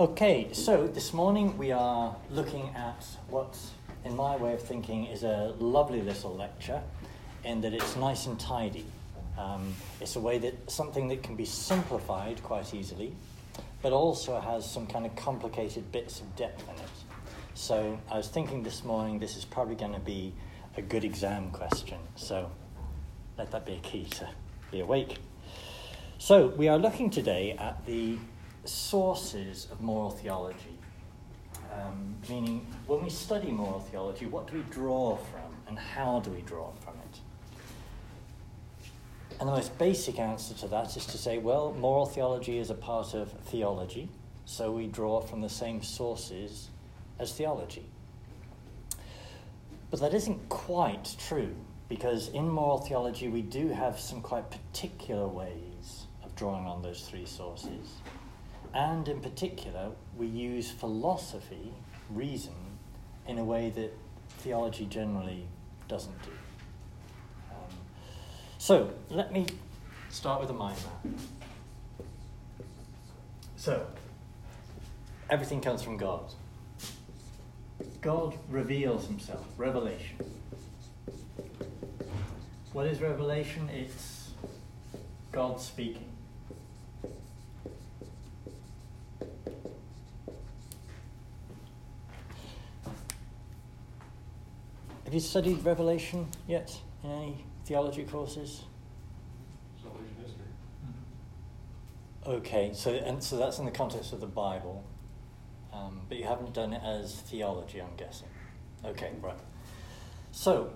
Okay, so this morning we are looking at what, in my way of thinking, is a lovely little lecture in that it's nice and tidy. Um, it's a way that something that can be simplified quite easily, but also has some kind of complicated bits of depth in it. So I was thinking this morning this is probably going to be a good exam question. So let that be a key to be awake. So we are looking today at the sources of moral theology. Um, meaning, when we study moral theology, what do we draw from and how do we draw from it? And the most basic answer to that is to say, well, moral theology is a part of theology, so we draw from the same sources as theology. But that isn't quite true, because in moral theology we do have some quite particular ways of drawing on those three sources. And in particular, we use philosophy, reason, in a way that theology generally doesn't do. Um, so, let me start with a mind map. So, everything comes from God. God reveals himself, revelation. What is revelation? It's God speaking. Have you studied Revelation yet in any theology courses? Salvation history. Okay, so and so that's in the context of the Bible, um, but you haven't done it as theology, I'm guessing. Okay, right. So,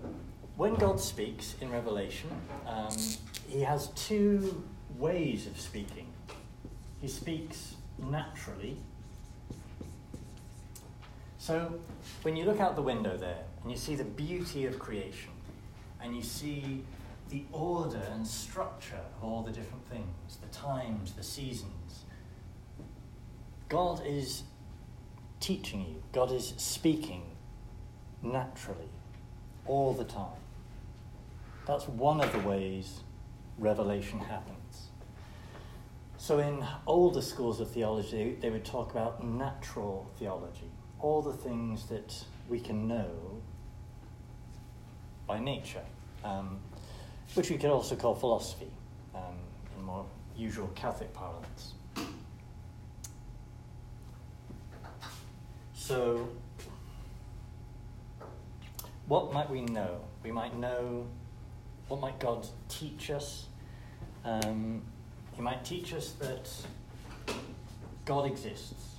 when God speaks in Revelation, um, He has two ways of speaking. He speaks naturally. So, when you look out the window there and you see the beauty of creation, and you see the order and structure of all the different things, the times, the seasons, God is teaching you, God is speaking naturally all the time. That's one of the ways revelation happens. So, in older schools of theology, they would talk about natural theology, all the things that we can know by nature, um, which we could also call philosophy um, in more usual Catholic parlance. So, what might we know? We might know what might God teach us. Um, he might teach us that God exists.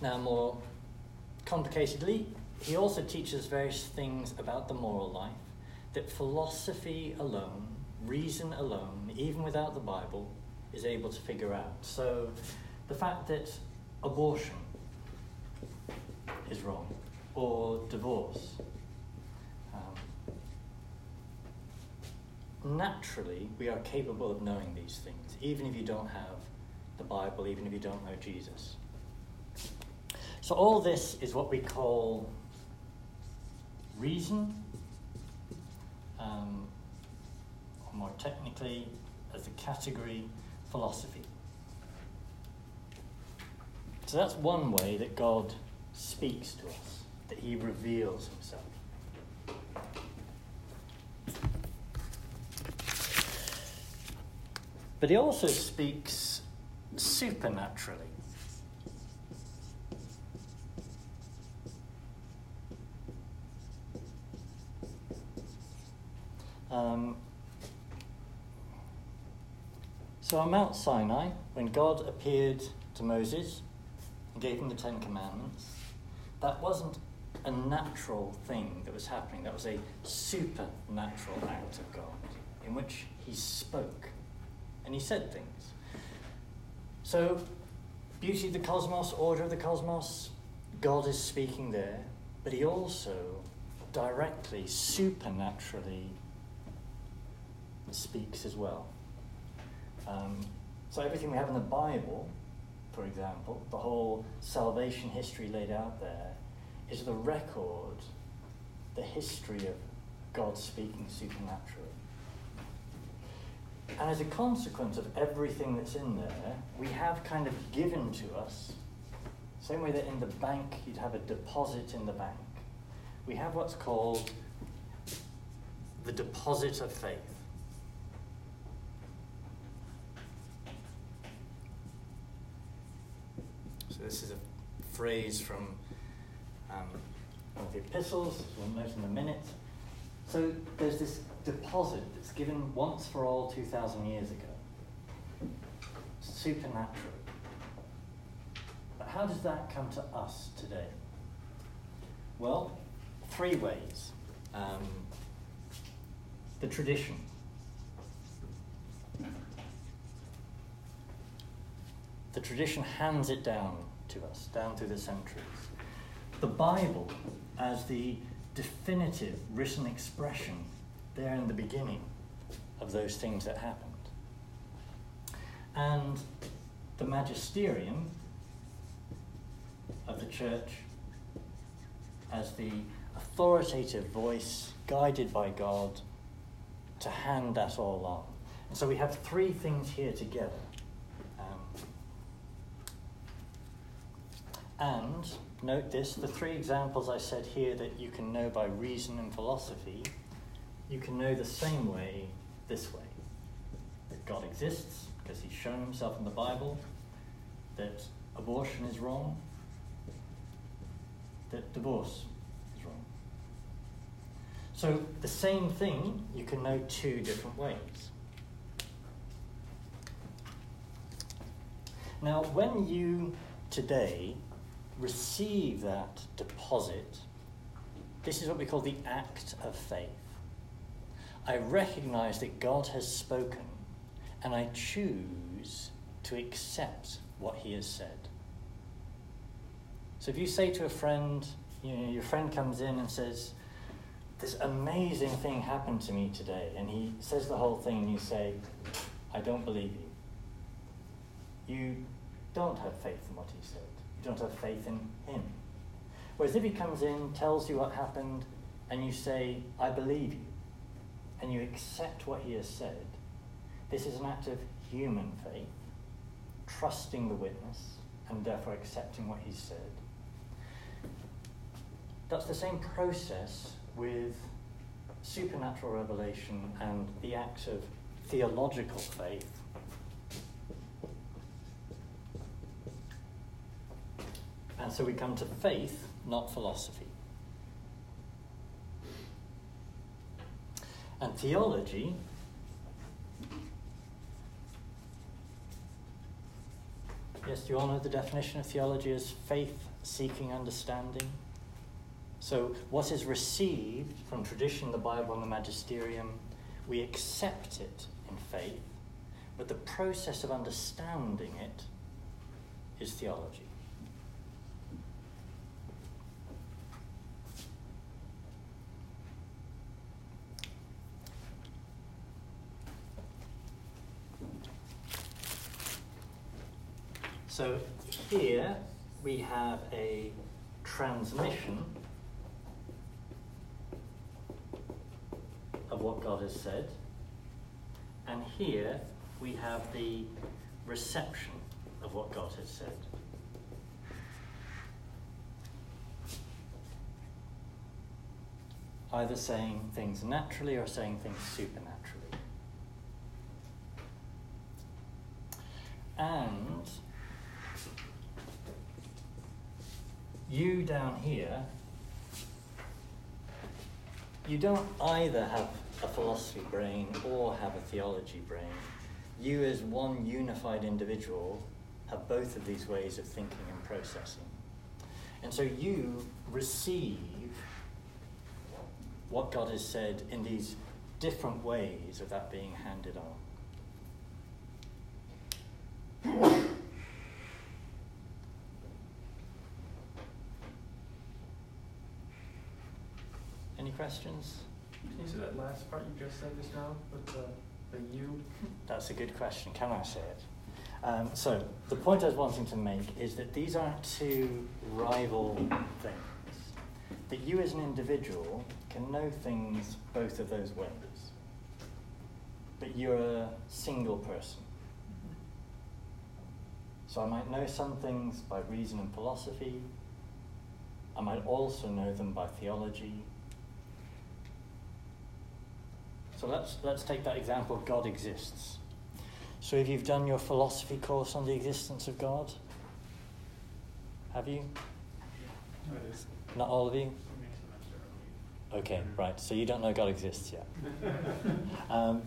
Now, more complicatedly, he also teaches various things about the moral life that philosophy alone, reason alone, even without the Bible, is able to figure out. So, the fact that abortion is wrong, or divorce. Um, naturally, we are capable of knowing these things, even if you don't have the Bible, even if you don't know Jesus. So, all this is what we call reason, um, or more technically, as a category, philosophy. So that's one way that God speaks to us, that He reveals Himself. But He also speaks supernaturally. Um, so on Mount Sinai, when God appeared to Moses and gave him the Ten Commandments, that wasn't a natural thing that was happening. That was a supernatural act of God in which he spoke and he said things. So, beauty of the cosmos, order of the cosmos, God is speaking there, but he also directly, supernaturally speaks as well. Um, so everything we have in the Bible, for example, the whole salvation history laid out there, is the record, the history of God speaking supernaturally. And as a consequence of everything that's in there, we have kind of given to us, same way that in the bank you'd have a deposit in the bank, we have what's called the deposit of faith. So this is a phrase from um, one of the epistles, we'll note in a minute. So there's this deposit that's given once for all 2,000 years ago. Supernatural. But how does that come to us today? Well, three ways. Um, the tradition. The tradition hands it down to us, down through the centuries. The Bible as the definitive written expression there in the beginning of those things that happened. And the magisterium of the church as the authoritative voice guided by God to hand that all on. And so we have three things here together. Um, and note this the three examples I said here that you can know by reason and philosophy, you can know the same way this way that God exists because he's shown himself in the Bible, that abortion is wrong, that divorce is wrong. So the same thing you can know two different ways. Now, when you today receive that deposit, this is what we call the act of faith. I recognize that God has spoken and I choose to accept what he has said. So if you say to a friend, you know, your friend comes in and says, This amazing thing happened to me today, and he says the whole thing, and you say, I don't believe you. You don't have faith in what he said. You don't have faith in him. Whereas if he comes in, tells you what happened, and you say, I believe you, and you accept what he has said, this is an act of human faith, trusting the witness, and therefore accepting what he said. That's the same process with supernatural revelation and the act of theological faith. And so we come to faith, not philosophy. And theology Yes, do you all know the definition of theology as faith seeking understanding? So, what is received from tradition, the Bible, and the magisterium, we accept it in faith, but the process of understanding it is theology. So here we have a transmission of what God has said, and here we have the reception of what God has said. Either saying things naturally or saying things supernaturally. And you down here, you don't either have a philosophy brain or have a theology brain. You, as one unified individual, have both of these ways of thinking and processing. And so you receive what God has said in these different ways of that being handed on. Any questions? Can you say that last part you just said just now with the, the you? That's a good question. Can I say it? Um, so, the point I was wanting to make is that these aren't two rival things. That you as an individual can know things both of those ways. but you're a single person. So I might know some things by reason and philosophy. I might also know them by theology. So let's, let's take that example God exists. So if you've done your philosophy course on the existence of God, have you? No, Not all of you? Okay, right. So you don't know God exists yet. um,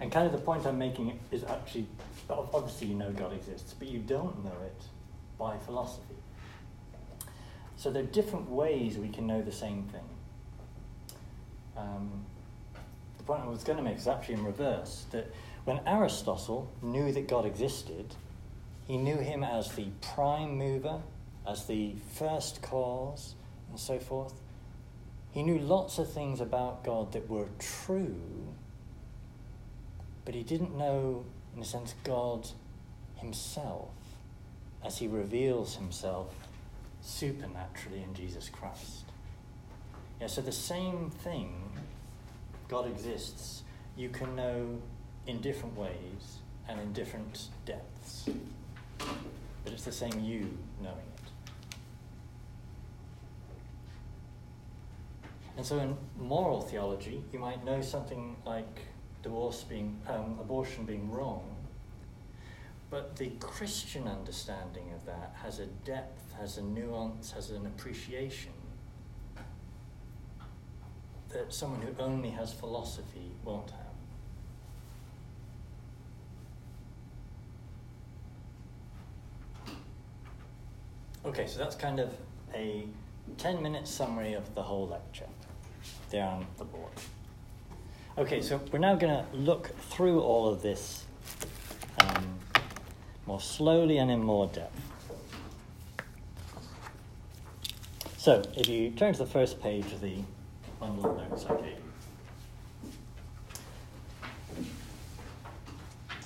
and kind of the point I'm making is actually, obviously you know God exists, but you don't know it by philosophy. So there are different ways we can know the same thing. Um, the point I was going to make is actually in reverse that when Aristotle knew that God existed, he knew him as the prime mover, as the first cause, and so forth. He knew lots of things about God that were true, but he didn't know, in a sense, God himself as he reveals himself supernaturally in Jesus Christ. Yeah, so the same thing, God exists, you can know in different ways and in different depths. But it's the same you knowing it. And so in moral theology, you might know something like divorce being, um, abortion being wrong, but the Christian understanding of that has a depth, has a nuance, has an appreciation that someone who only has philosophy won't have. Okay, so that's kind of a 10 minute summary of the whole lecture there on the board. Okay, so we're now going to look through all of this um, more slowly and in more depth. So, if you turn to the first page of the notes I gave you.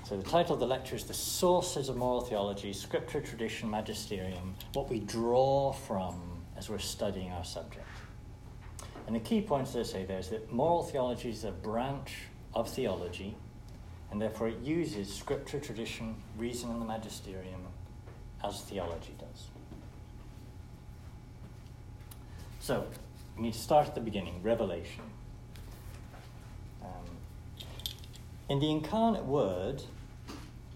So, the title of the lecture is The Sources of Moral Theology Scripture, Tradition, Magisterium, what we draw from as we're studying our subject. And the key points they say there is that moral theology is a branch of theology, and therefore it uses scripture, tradition, reason, and the magisterium as theology does. So, we need to start at the beginning Revelation. Um, in the incarnate word,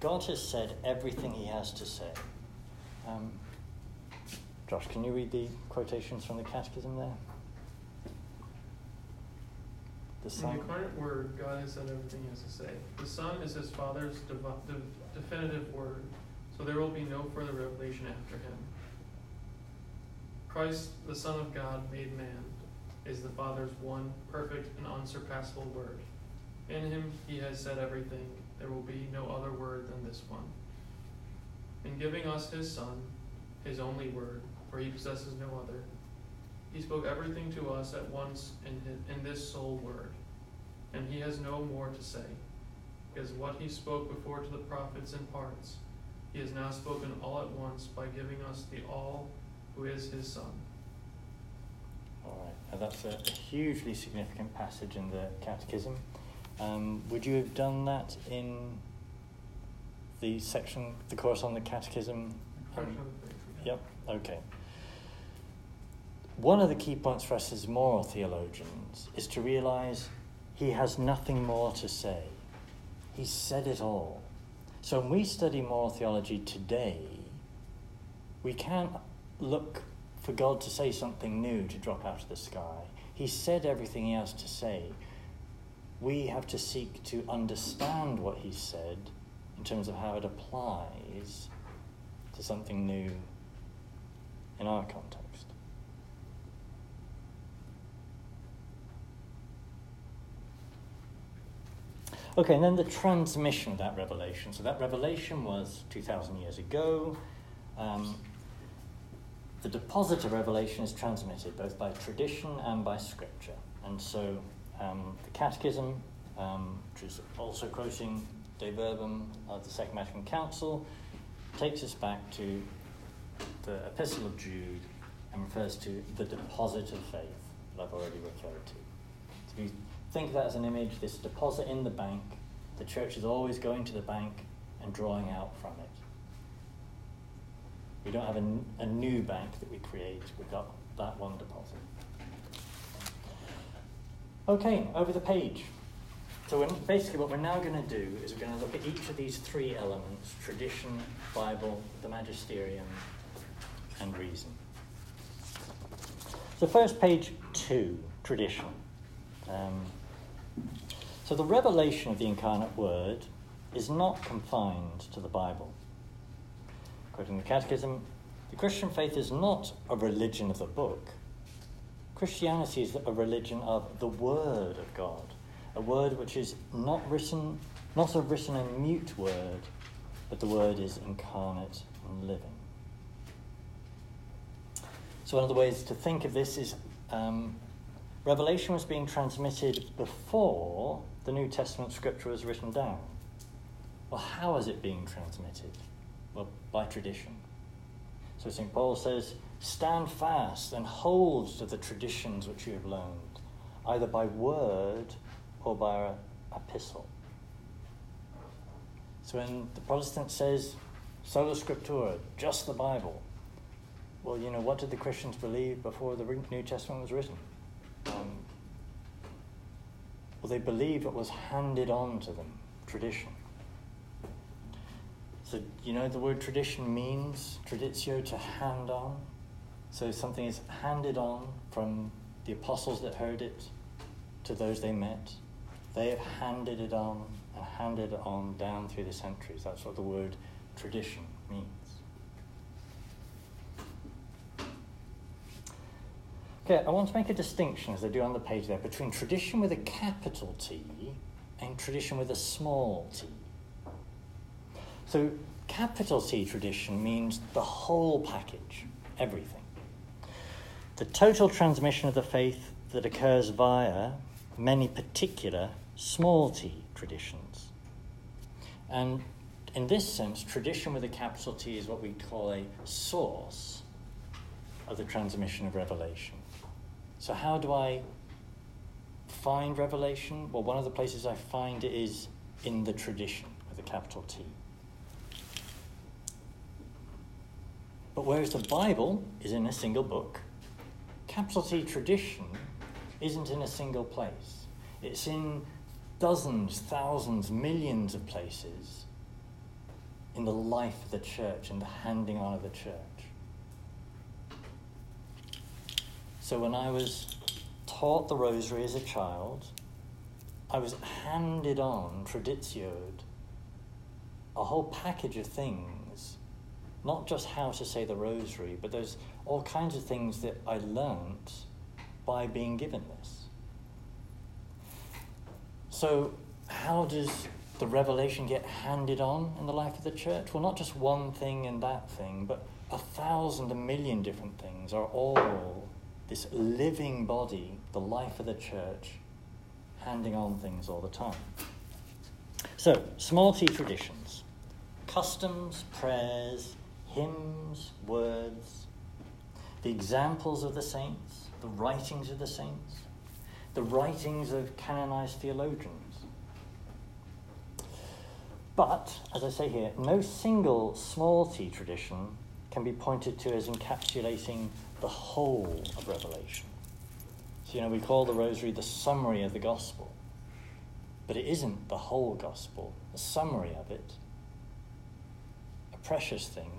God has said everything he has to say. Um, Josh, can you read the quotations from the Catechism there? The Son. In the incarnate Word, God has said everything He has to say. The Son is His Father's definitive Word, so there will be no further revelation after Him. Christ, the Son of God, made man, is the Father's one perfect and unsurpassable Word. In Him He has said everything. There will be no other Word than this one. In giving us His Son, His only Word, for He possesses no other, he spoke everything to us at once in, his, in this sole word, and he has no more to say, because what he spoke before to the prophets in parts, he has now spoken all at once by giving us the all who is his Son. All right, now that's a, hugely significant passage in the Catechism. Um, would you have done that in the section, the course on the Catechism? Um, yep, okay one of the key points for us as moral theologians is to realize he has nothing more to say. He said it all. So when we study moral theology today, we can't look for God to say something new to drop out of the sky. He said everything he has to say. We have to seek to understand what he said in terms of how it applies to something new in our context. Okay, and then the transmission of that revelation. So that revelation was 2,000 years ago. Um, the deposit of revelation is transmitted both by tradition and by scripture. And so um, the Catechism, um, which is also quoting Dei Verbum of the Second Vatican Council, takes us back to the Epistle of Jude and refers to the deposit of faith that I've already referred to. So if you think of that as an image, this deposit in the bank, The church is always going to the bank and drawing out from it. We don't have a, a new bank that we create, we've got that one deposit. Okay, over the page. So basically, what we're now going to do is we're going to look at each of these three elements tradition, Bible, the magisterium, and reason. So, first, page two tradition. Um, so, the revelation of the incarnate Word is not confined to the Bible. Quoting the Catechism, the Christian faith is not a religion of the book. Christianity is a religion of the Word of God, a word which is not written, not a written and mute word, but the Word is incarnate and living. So, one of the ways to think of this is um, Revelation was being transmitted before the New Testament scripture was written down. Well, how is it being transmitted? By tradition. So St. Paul says, Stand fast and hold to the traditions which you have learned, either by word or by epistle. So when the Protestant says, Sola Scriptura, just the Bible, well, you know, what did the Christians believe before the New Testament was written? Um, well, they believed what was handed on to them, tradition. So, you know, the word tradition means, traditio, to hand on. So something is handed on from the apostles that heard it to those they met. They have handed it on and handed it on down through the centuries. That's what the word tradition means. Okay, I want to make a distinction, as I do on the page there, between tradition with a capital T and tradition with a small t. So, capital T tradition means the whole package, everything. The total transmission of the faith that occurs via many particular small t traditions. And in this sense, tradition with a capital T is what we call a source of the transmission of revelation. So, how do I find revelation? Well, one of the places I find it is in the tradition with a capital T. But whereas the Bible is in a single book, capital T tradition isn't in a single place. It's in dozens, thousands, millions of places in the life of the church and the handing on of the church. So when I was taught the rosary as a child, I was handed on, traditioed, a whole package of things. Not just how to say the rosary, but there's all kinds of things that I learnt by being given this. So, how does the revelation get handed on in the life of the church? Well, not just one thing and that thing, but a thousand, a million different things are all this living body, the life of the church, handing on things all the time. So, small t traditions, customs, prayers, hymns, words, the examples of the saints, the writings of the saints, the writings of canonized theologians. But, as I say here, no single small t tradition can be pointed to as encapsulating the whole of Revelation. So, you know, we call the Rosary the summary of the Gospel, but it isn't the whole Gospel, a summary of it, a precious thing.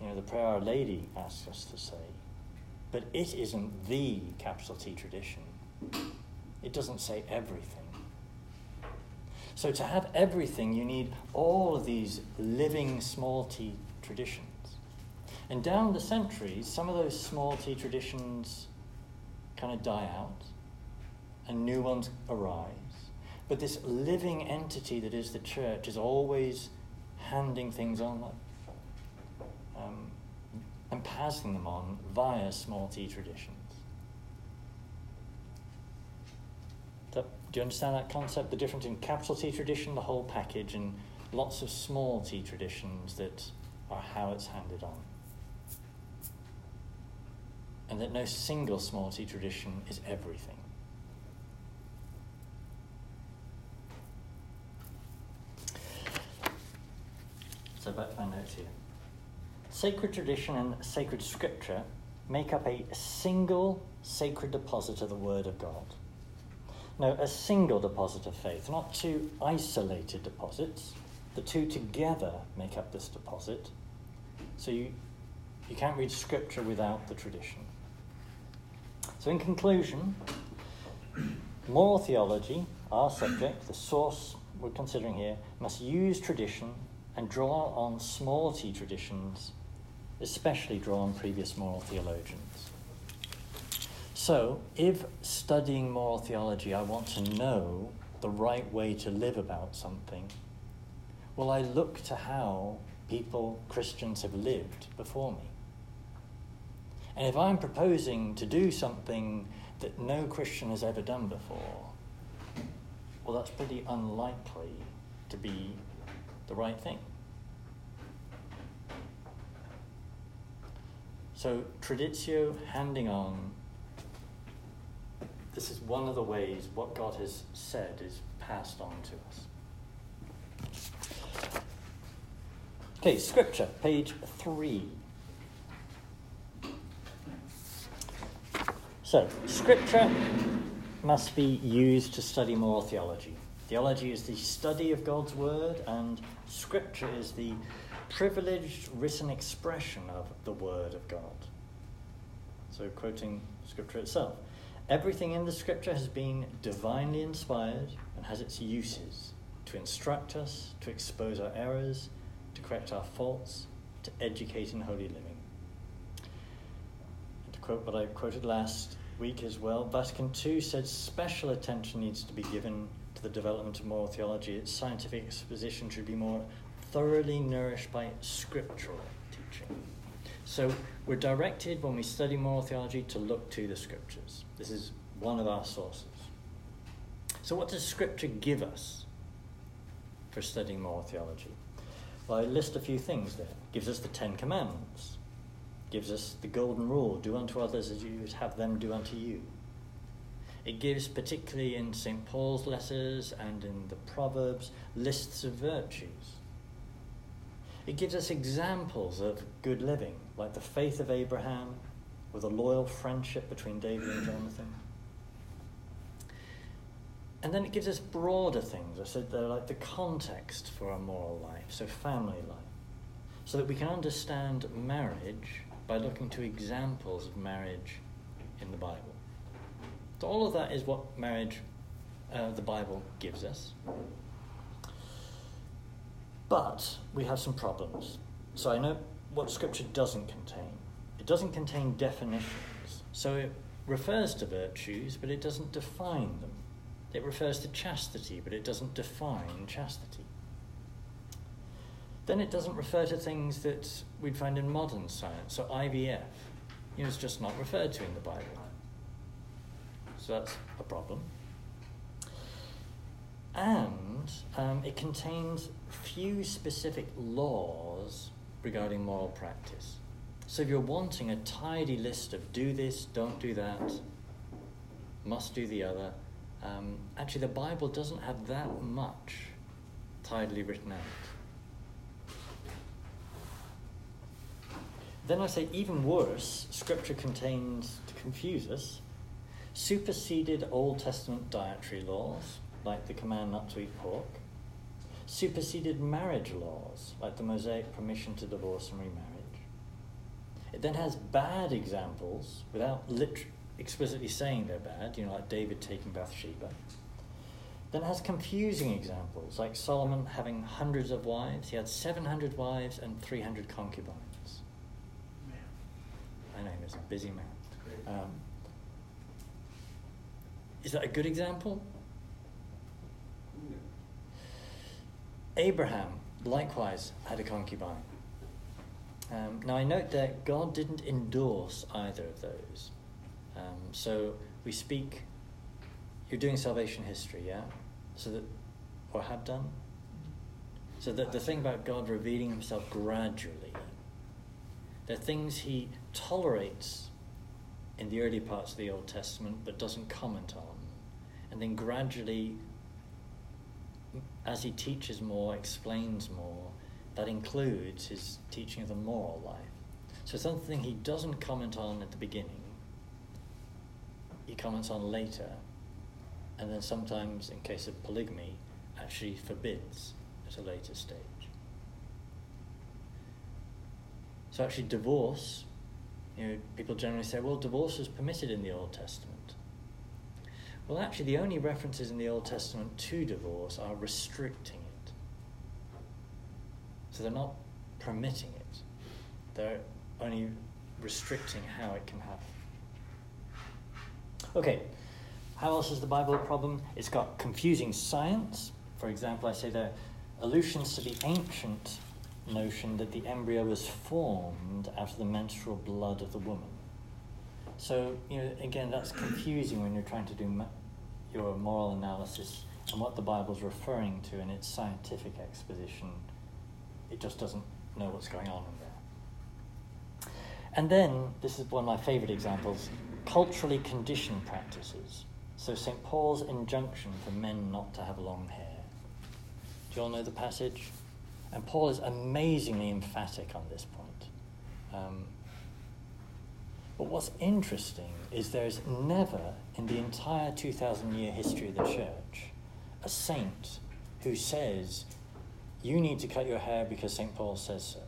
You know, the prayer Our Lady asks us to say, but it isn't the capital T tradition. It doesn't say everything. So, to have everything, you need all of these living small t traditions. And down the centuries, some of those small t traditions kind of die out and new ones arise. But this living entity that is the church is always handing things on um, and passing them on via small t traditions. Do you understand that concept? The difference in capital T tradition, the whole package, and lots of small t traditions that are how it's handed on. And that no single small t tradition is everything. So back to my notes here. Sacred tradition and sacred scripture make up a single sacred deposit of the Word of God. No, a single deposit of faith, not two isolated deposits. The two together make up this deposit. So you, you can't read scripture without the tradition. So, in conclusion, moral theology, our subject, the source we're considering here, must use tradition and draw on small t traditions, especially draw on previous moral theologians. So, if studying moral theology, I want to know the right way to live about something, well, I look to how people, Christians, have lived before me. And if I'm proposing to do something that no Christian has ever done before, well, that's pretty unlikely to be the right thing. So, traditio, handing on, this is one of the ways what God has said is passed on to us. Okay, scripture, page three. So, scripture must be used to study more theology. Theology is the study of God's word, and scripture is the privileged written expression of the word of God. So, quoting scripture itself everything in the scripture has been divinely inspired and has its uses to instruct us, to expose our errors, to correct our faults, to educate in holy living. And to quote what I quoted last week as well, Vatican II said special attention needs to be given to the development of moral theology. Its scientific exposition should be more thoroughly nourished by scriptural teaching. So we're directed when we study moral theology to look to the scriptures. This is one of our sources. So, what does scripture give us for studying moral theology? Well, I list a few things there. It gives us the Ten Commandments gives us the golden rule do unto others as you would have them do unto you. It gives, particularly in St. Paul's letters and in the Proverbs, lists of virtues. It gives us examples of good living, like the faith of Abraham, with a loyal friendship between David and Jonathan. And then it gives us broader things. I said they're like the context for our moral life, so family life, so that we can understand marriage by looking to examples of marriage in the Bible. So, all of that is what marriage, uh, the Bible, gives us. But we have some problems. So, I know what Scripture doesn't contain. It doesn't contain definitions. So, it refers to virtues, but it doesn't define them. It refers to chastity, but it doesn't define chastity. Then it doesn't refer to things that we'd find in modern science. So IVF, you know, it's just not referred to in the Bible. So that's a problem. And um, it contains few specific laws regarding moral practice. So if you're wanting a tidy list of do this, don't do that, must do the other, um, actually the Bible doesn't have that much tidily written out. Then I say, even worse, Scripture contains, to confuse us, superseded Old Testament dietary laws, like the command not to eat pork, superseded marriage laws, like the Mosaic permission to divorce and remarriage. It then has bad examples, without lit- explicitly saying they're bad, you know, like David taking Bathsheba. Then it has confusing examples, like Solomon having hundreds of wives. He had 700 wives and 300 concubines. I know he was a busy man. Um, is that a good example? Abraham likewise had a concubine. Um, now I note that God didn't endorse either of those. Um, so we speak, you're doing salvation history, yeah? So that, or have done? So that the thing about God revealing himself gradually there are things he tolerates in the early parts of the Old Testament but doesn't comment on. And then gradually, as he teaches more, explains more, that includes his teaching of the moral life. So something he doesn't comment on at the beginning, he comments on later, and then sometimes, in case of polygamy, actually forbids at a later stage. So actually, divorce, you know, people generally say, well, divorce is permitted in the Old Testament. Well, actually, the only references in the Old Testament to divorce are restricting it. So they're not permitting it, they're only restricting how it can happen. Okay, how else is the Bible a problem? It's got confusing science. For example, I say there are allusions to the ancient notion that the embryo was formed out of the menstrual blood of the woman. So, you know, again, that's confusing when you're trying to do your moral analysis and what the Bible's referring to in its scientific exposition. It just doesn't know what's going on in there. And then, this is one of my favorite examples culturally conditioned practices. So, St. Paul's injunction for men not to have long hair. Do you all know the passage? And Paul is amazingly emphatic on this point. Um, but what's interesting is there's never, in the entire 2,000 year history of the church, a saint who says, You need to cut your hair because St. Paul says so.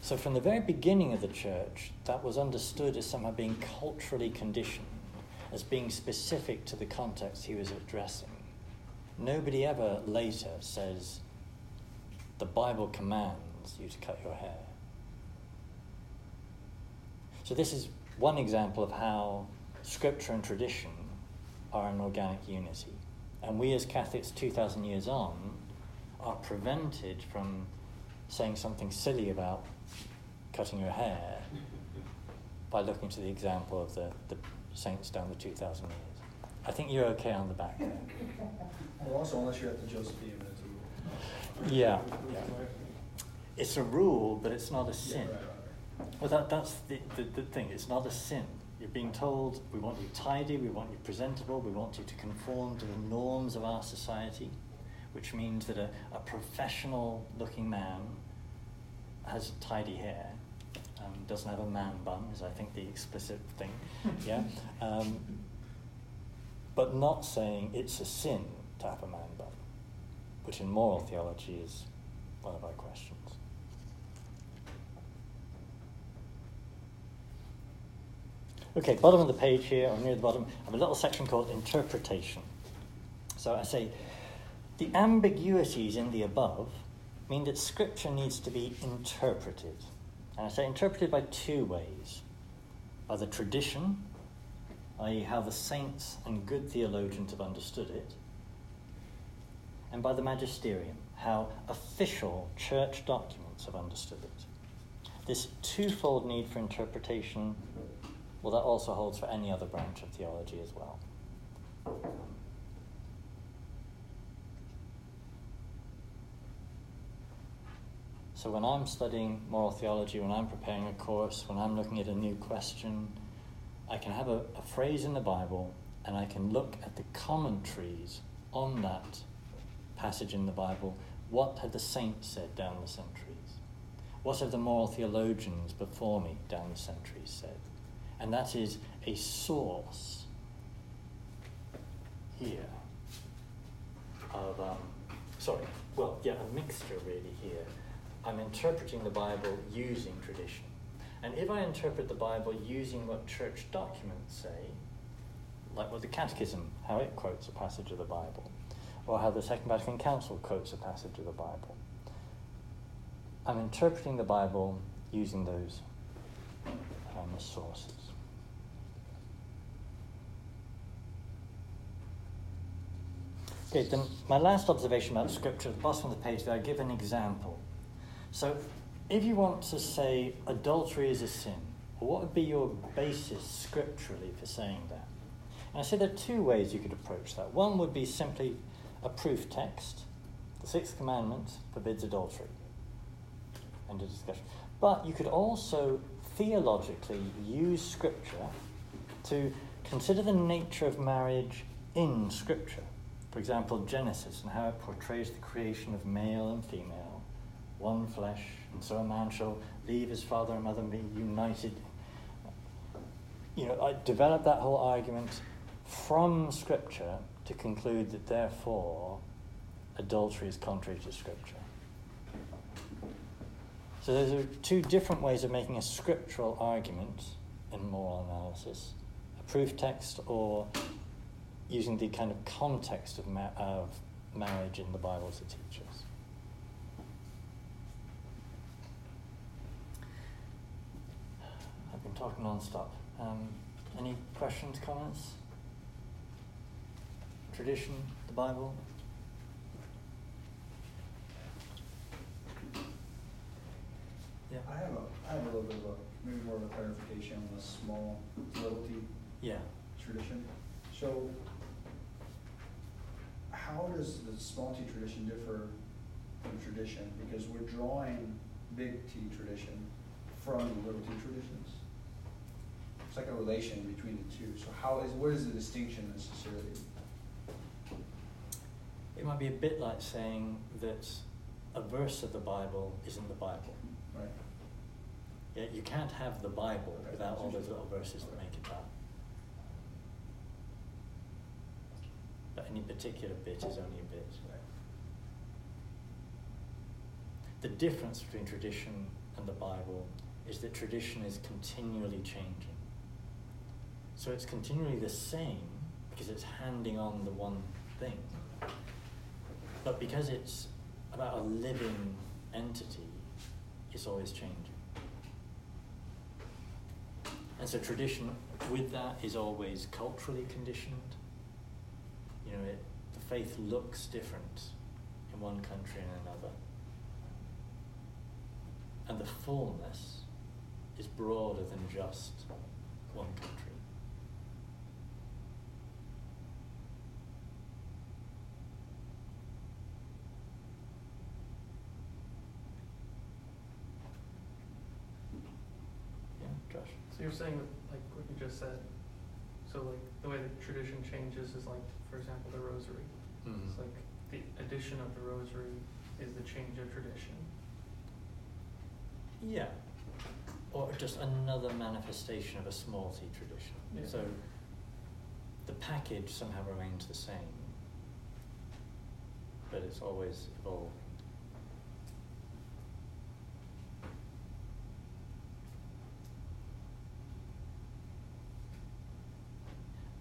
So, from the very beginning of the church, that was understood as somehow being culturally conditioned, as being specific to the context he was addressing. Nobody ever later says, the Bible commands you to cut your hair. So, this is one example of how scripture and tradition are an organic unity. And we, as Catholics, 2,000 years on, are prevented from saying something silly about cutting your hair by looking to the example of the, the saints down the 2,000 years. I think you're okay on the back there. Well, also, unless you're at the Josephine, it's a rule. Yeah, yeah. It's a rule, but it's not a sin. Yeah, right, right, Well, that, that's the, the, the thing. It's not a sin. You're being told, we want you tidy, we want you presentable, we want you to conform to the norms of our society, which means that a, a professional looking man has tidy hair, um, doesn't have a man bun, is I think the explicit thing, yeah? Um, but not saying it's a sin to have a man bun, which in moral theology is one of our questions. Okay, bottom of the page here, or near the bottom, I have a little section called interpretation. So I say, the ambiguities in the above mean that scripture needs to be interpreted. And I say interpreted by two ways by the tradition, i.e., how the saints and good theologians have understood it, and by the magisterium, how official church documents have understood it. This twofold need for interpretation well, that also holds for any other branch of theology as well. So, when I'm studying moral theology, when I'm preparing a course, when I'm looking at a new question, I can have a, a phrase in the Bible and I can look at the commentaries on that passage in the Bible. What had the saints said down the centuries? What have the moral theologians before me down the centuries said? And that is a source here of, um, sorry, well, yeah, a mixture really here. I'm interpreting the Bible using tradition. And if I interpret the Bible using what church documents say, like what the Catechism, how it quotes a passage of the Bible, or how the Second Vatican Council quotes a passage of the Bible, I'm interpreting the Bible using those um, sources. Okay, then my last observation about scripture at the bottom of the page there, I give an example. So if you want to say adultery is a sin, what would be your basis scripturally for saying that? And I say there are two ways you could approach that. One would be simply a proof text. The sixth commandment forbids adultery. End of discussion. But you could also theologically use scripture to consider the nature of marriage in scripture. For example, Genesis and how it portrays the creation of male and female one flesh, and so a man shall leave his father and mother and be united. You know, I developed that whole argument from Scripture to conclude that therefore adultery is contrary to Scripture. So those are two different ways of making a scriptural argument in moral analysis a proof text or using the kind of context of, ma- of marriage in the Bible to teach us. I've been talking non-stop. Um, any questions, comments? Tradition, the Bible? Yeah. I have a, I have a little bit of a, maybe more of a clarification on the small little t Yeah. tradition. So how does the small t tradition differ from tradition? Because we're drawing big T tradition from the little t traditions. It's like a relation between the two. So how is, what is the distinction necessarily? It might be a bit like saying that a verse of the Bible isn't the Bible. Right. Yeah, you can't have the Bible Right, without all those little verses that make it up. But any particular bit is only a bit. The difference between tradition and the Bible is that tradition is continually changing. So it's continually the same because it's handing on the one thing. But because it's about a living entity, it's always changing. And so tradition with that is always culturally conditioned. You know, it, the faith looks different in one country and another. And the fullness is broader than just one country. Yeah, Josh? So you're saying like what you just said, so like the way the tradition changes is like, for example, the rosary. Mm-hmm. It's like the addition of the rosary is the change of tradition. Yeah. Or just another manifestation of a small t tradition. Yeah. So the package somehow remains the same, but it's always evolving.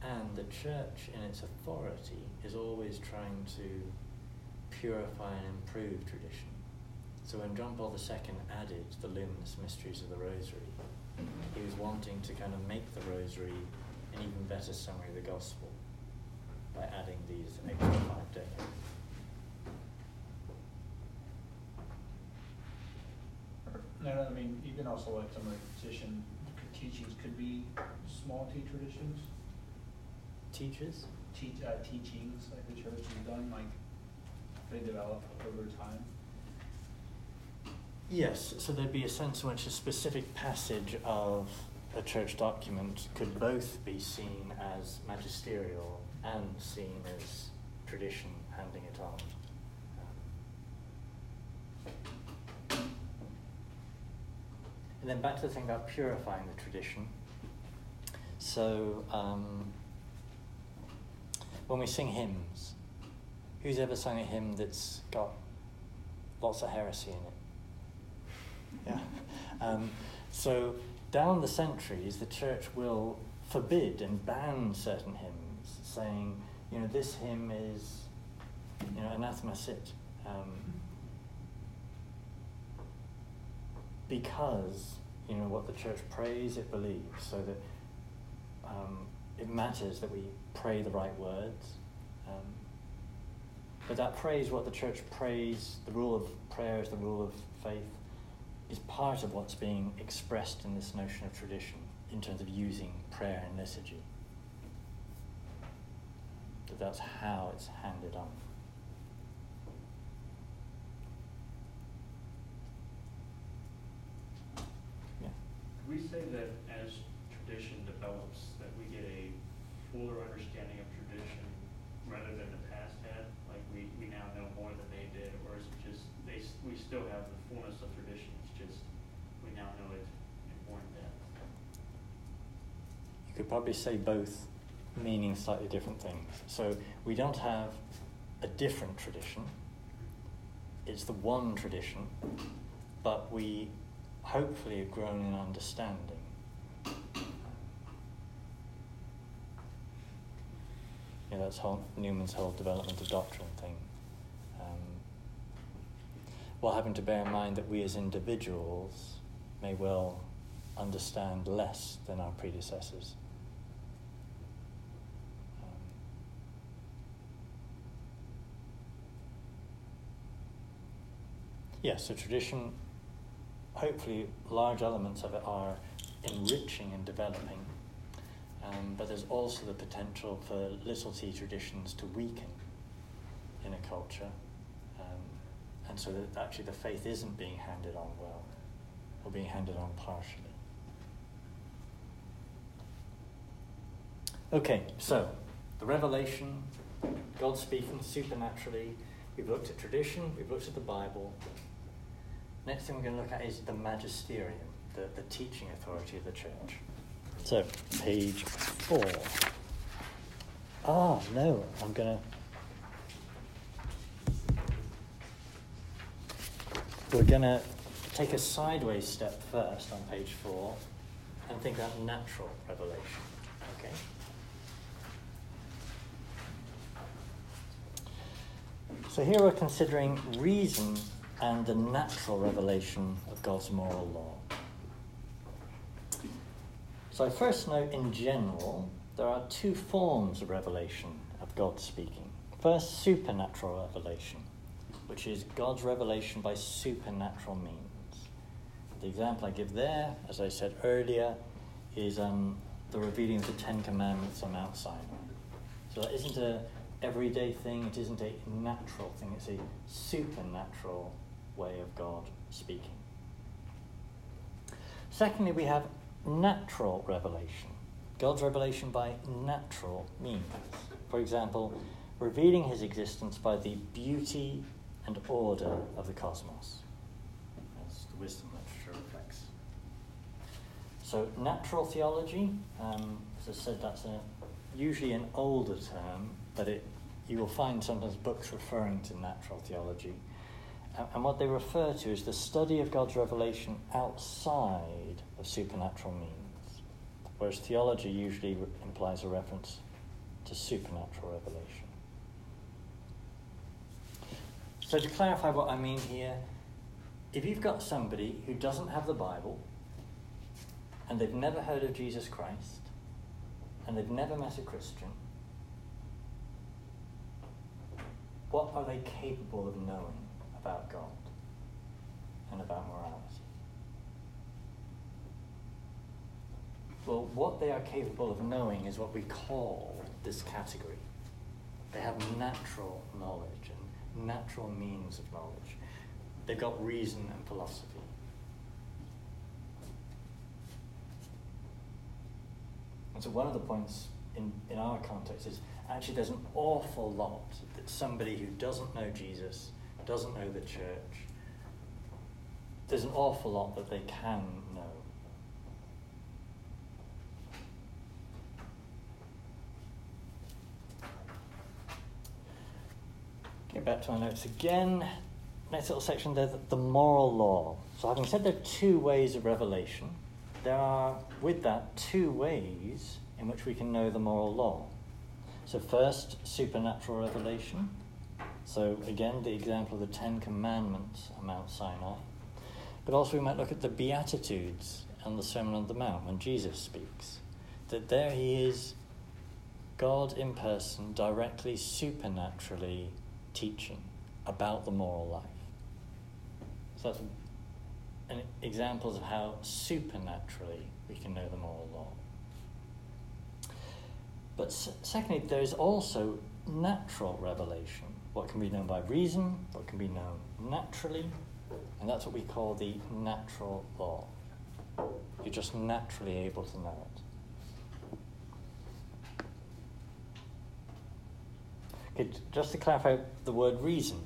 And the church, in its authority, is always trying to purify and improve tradition. So when John Paul II added the luminous mysteries of the Rosary, he was wanting to kind of make the Rosary an even better summary of the Gospel by adding these extra five decades. No, I mean, even also like some of the tradition, teachings could be small t traditions. Teachers? Teach, uh, teachings like the church has done, like they develop over time. Yes, so there'd be a sense in which a specific passage of a church document could both be seen as magisterial and seen as tradition handing it on. Um, And then back to the thing about purifying the tradition. So, um, when we sing hymns, who's ever sung a hymn that's got lots of heresy in it? Yeah. Um, so down the centuries, the church will forbid and ban certain hymns, saying, you know, this hymn is, you know, anathema sit, um, because you know what the church prays, it believes, so that um, it matters that we pray the right words. Um, but that praise, what the church prays, the rule of prayer is the rule of faith, is part of what's being expressed in this notion of tradition in terms of using prayer and liturgy. That that's how it's handed on. Yeah. We say that as tradition develops, that we get a fuller understanding of tradition rather than the past had? Like we, we now know more than they did, or is it just, they, s- we still have the form you could probably say both meaning slightly different things. So we don't have a different tradition, it's the one tradition, but we hopefully have grown in understanding. Yeah, that's whole, Newman's whole development of doctrine thing. Um, while having to bear in mind that we as individuals may well understand less than our predecessors. Um, yeah, so tradition, hopefully, large elements of it are enriching and developing, um, but there's also the potential for little t traditions to weaken in a culture, um, and so that actually the faith isn't being handed on well or being handed on partially. Okay, so the revelation, God speaking supernaturally. We've looked at tradition, we've looked at the Bible. Next thing we're going to look at is the magisterium, the, the teaching authority of the church. So, page four. Ah, no, I'm going to. We're going to take a sideways step first on page four and think about natural revelation. Okay? So here we're considering reason and the natural revelation of God's moral law. So I first note in general, there are two forms of revelation of God speaking. First, supernatural revelation, which is God's revelation by supernatural means. The example I give there, as I said earlier, is um, the revealing of the Ten Commandments on Mount Sinai. So that isn't a everyday thing, it isn't a natural thing, it's a supernatural way of God speaking. Secondly, we have natural revelation. God's revelation by natural means. For example, revealing his existence by the beauty and order of the cosmos. As the wisdom literature reflects. So, natural theology, um, as I said, that's a, usually an older term, but it, you will find sometimes books referring to natural theology. And what they refer to is the study of God's revelation outside of supernatural means, whereas theology usually implies a reference to supernatural revelation. So, to clarify what I mean here, if you've got somebody who doesn't have the Bible, and they've never heard of Jesus Christ, and they've never met a Christian, what are they capable of knowing about God and about morality? Well, what they are capable of knowing is what we call this category. They have natural knowledge and natural means of knowledge. They've got reason and philosophy. And so, one of the points in, in our context is actually there's an awful lot that somebody who doesn't know Jesus, doesn't know the church, there's an awful lot that they can know. Get back to my notes again. Next little section there, the moral law. So, having said there are two ways of revelation, there are, with that, two ways in which we can know the moral law. So, first, supernatural revelation. So, again, the example of the Ten Commandments on Mount Sinai. But also, we might look at the Beatitudes and the Sermon on the Mount when Jesus speaks. That there he is, God in person, directly, supernaturally teaching about the moral life. So, that's an examples of how supernaturally we can know the moral law. But secondly, there is also natural revelation. What can be known by reason, what can be known naturally, and that's what we call the natural law. You're just naturally able to know it. Okay, just to clarify the word reason.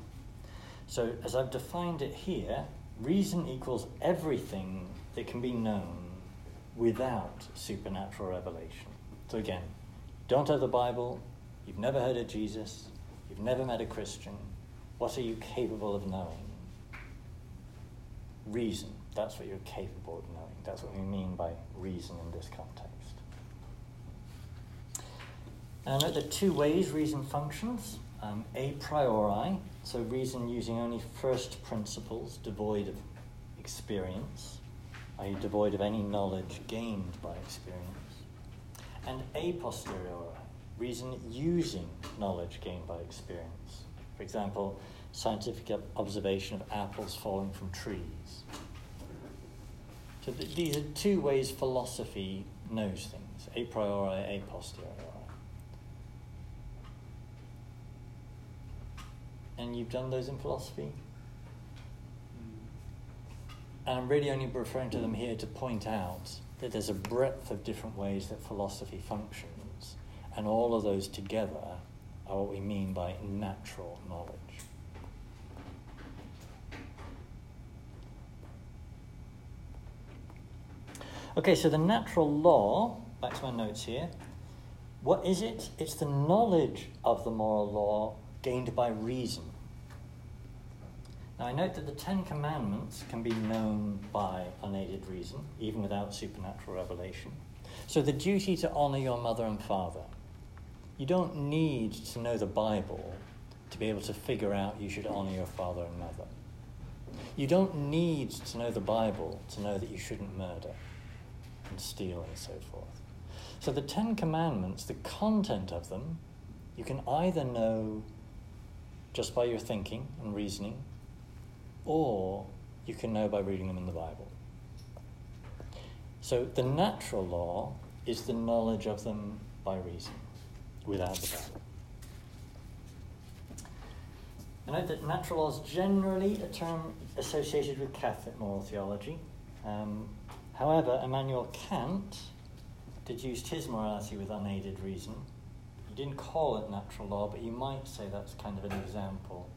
So, as I've defined it here, reason equals everything that can be known without supernatural revelation. So again, don't have the Bible, you've never heard of Jesus, you've never met a Christian. What are you capable of knowing? Reason. That's what you're capable of knowing. That's what we mean by reason in this context. Now note there are two ways reason functions. Um, a priori, so reason using only first principles, devoid of experience, i.e., devoid of any knowledge gained by experience. And a posteriori, reason using knowledge gained by experience. For example, scientific observation of apples falling from trees. So th- these are two ways philosophy knows things a priori, a posteriori. And you've done those in philosophy? Mm. And I'm really only referring to them here to point out that there's a breadth of different ways that philosophy functions, and all of those together are what we mean by natural knowledge. Okay, so the natural law, back to my notes here. What is it? It's the knowledge of the moral law gained by reason. Now, I note that the Ten Commandments can be known by unaided reason, even without supernatural revelation. So, the duty to honor your mother and father. You don't need to know the Bible to be able to figure out you should honor your father and mother. You don't need to know the Bible to know that you shouldn't murder and steal and so forth. So, the Ten Commandments, the content of them, you can either know just by your thinking and reasoning, or you can know by reading them in the Bible. So the natural law is the knowledge of them by reason, without the Bible. I note that natural law is generally a term associated with Catholic moral theology. Um, however, Immanuel Kant deduced his morality with unaided reason. He didn't call it natural law, but you might say that's kind of an example.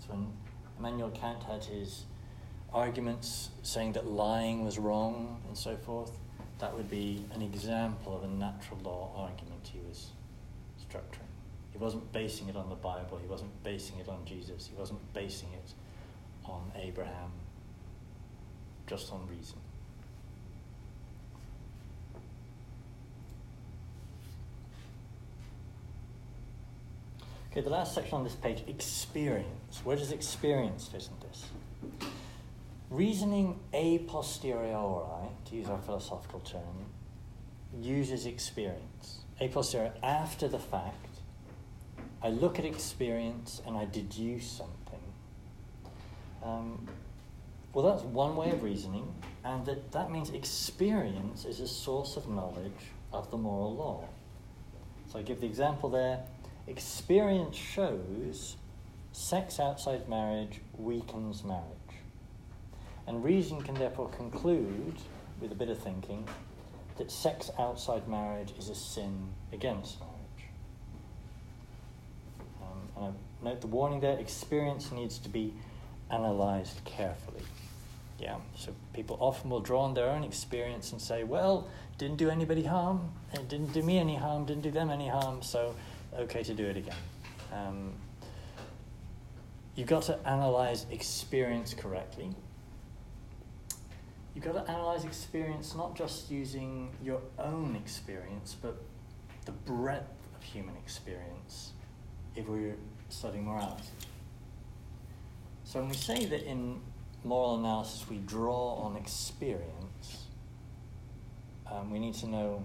So when Immanuel Kant had his arguments saying that lying was wrong and so forth. That would be an example of a natural law argument he was He wasn't basing it on the Bible, he wasn't basing it on Jesus, he wasn't basing it on Abraham, just on reason. Okay, the last section on this page experience. Where does experience fit in this? Reasoning a posteriori, to use our philosophical term, uses experience. A posteriori, after the fact, I look at experience and I deduce something. Um, well, that's one way of reasoning, and that, that means experience is a source of knowledge of the moral law. So I give the example there Experience shows sex outside marriage weakens marriage. And reason can therefore conclude, with a bit of thinking, that sex outside marriage is a sin against marriage. Um, and I note the warning there experience needs to be analysed carefully. Yeah, so people often will draw on their own experience and say, well, didn't do anybody harm, it didn't do me any harm, didn't do them any harm, so okay to do it again. Um, you've got to analyze experience correctly. You've got to analyze experience not just using your own experience, but the breadth of human experience if we're studying morality. So when we say that in moral analysis we draw on experience, um, we need to know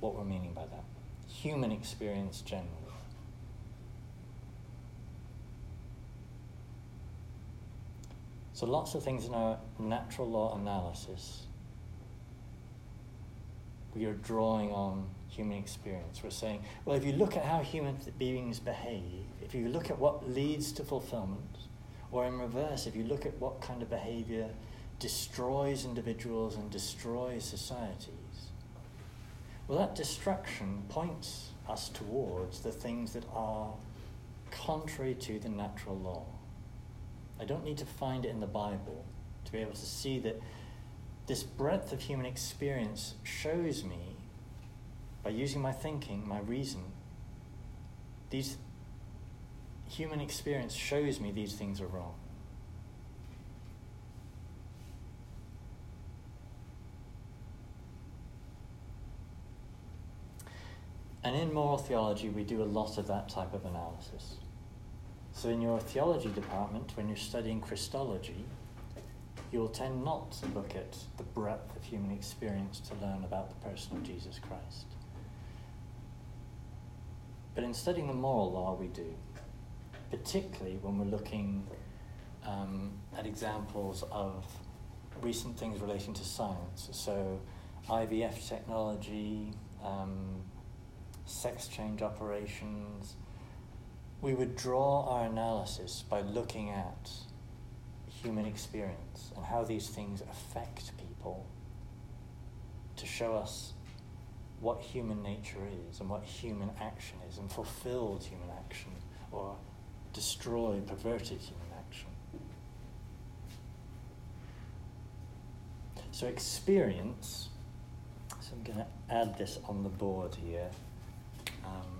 what we're meaning by that human experience generally. So, lots of things in our natural law analysis, we are drawing on human experience. We're saying, well, if you look at how human beings behave, if you look at what leads to fulfillment, or in reverse, if you look at what kind of behavior destroys individuals and destroys societies, well, that destruction points us towards the things that are contrary to the natural law. I don't need to find it in the Bible to be able to see that this breadth of human experience shows me by using my thinking, my reason, these human experience shows me these things are wrong. And in moral theology, we do a lot of that type of analysis. So, in your theology department, when you're studying Christology, you'll tend not to look at the breadth of human experience to learn about the person of Jesus Christ. But in studying the moral law, we do, particularly when we're looking um, at examples of recent things relating to science. So, IVF technology, um, sex change operations, we would draw our analysis by looking at human experience and how these things affect people to show us what human nature is and what human action is and fulfilled human action or destroyed, perverted human action. So, experience, so I'm going to add this on the board here um,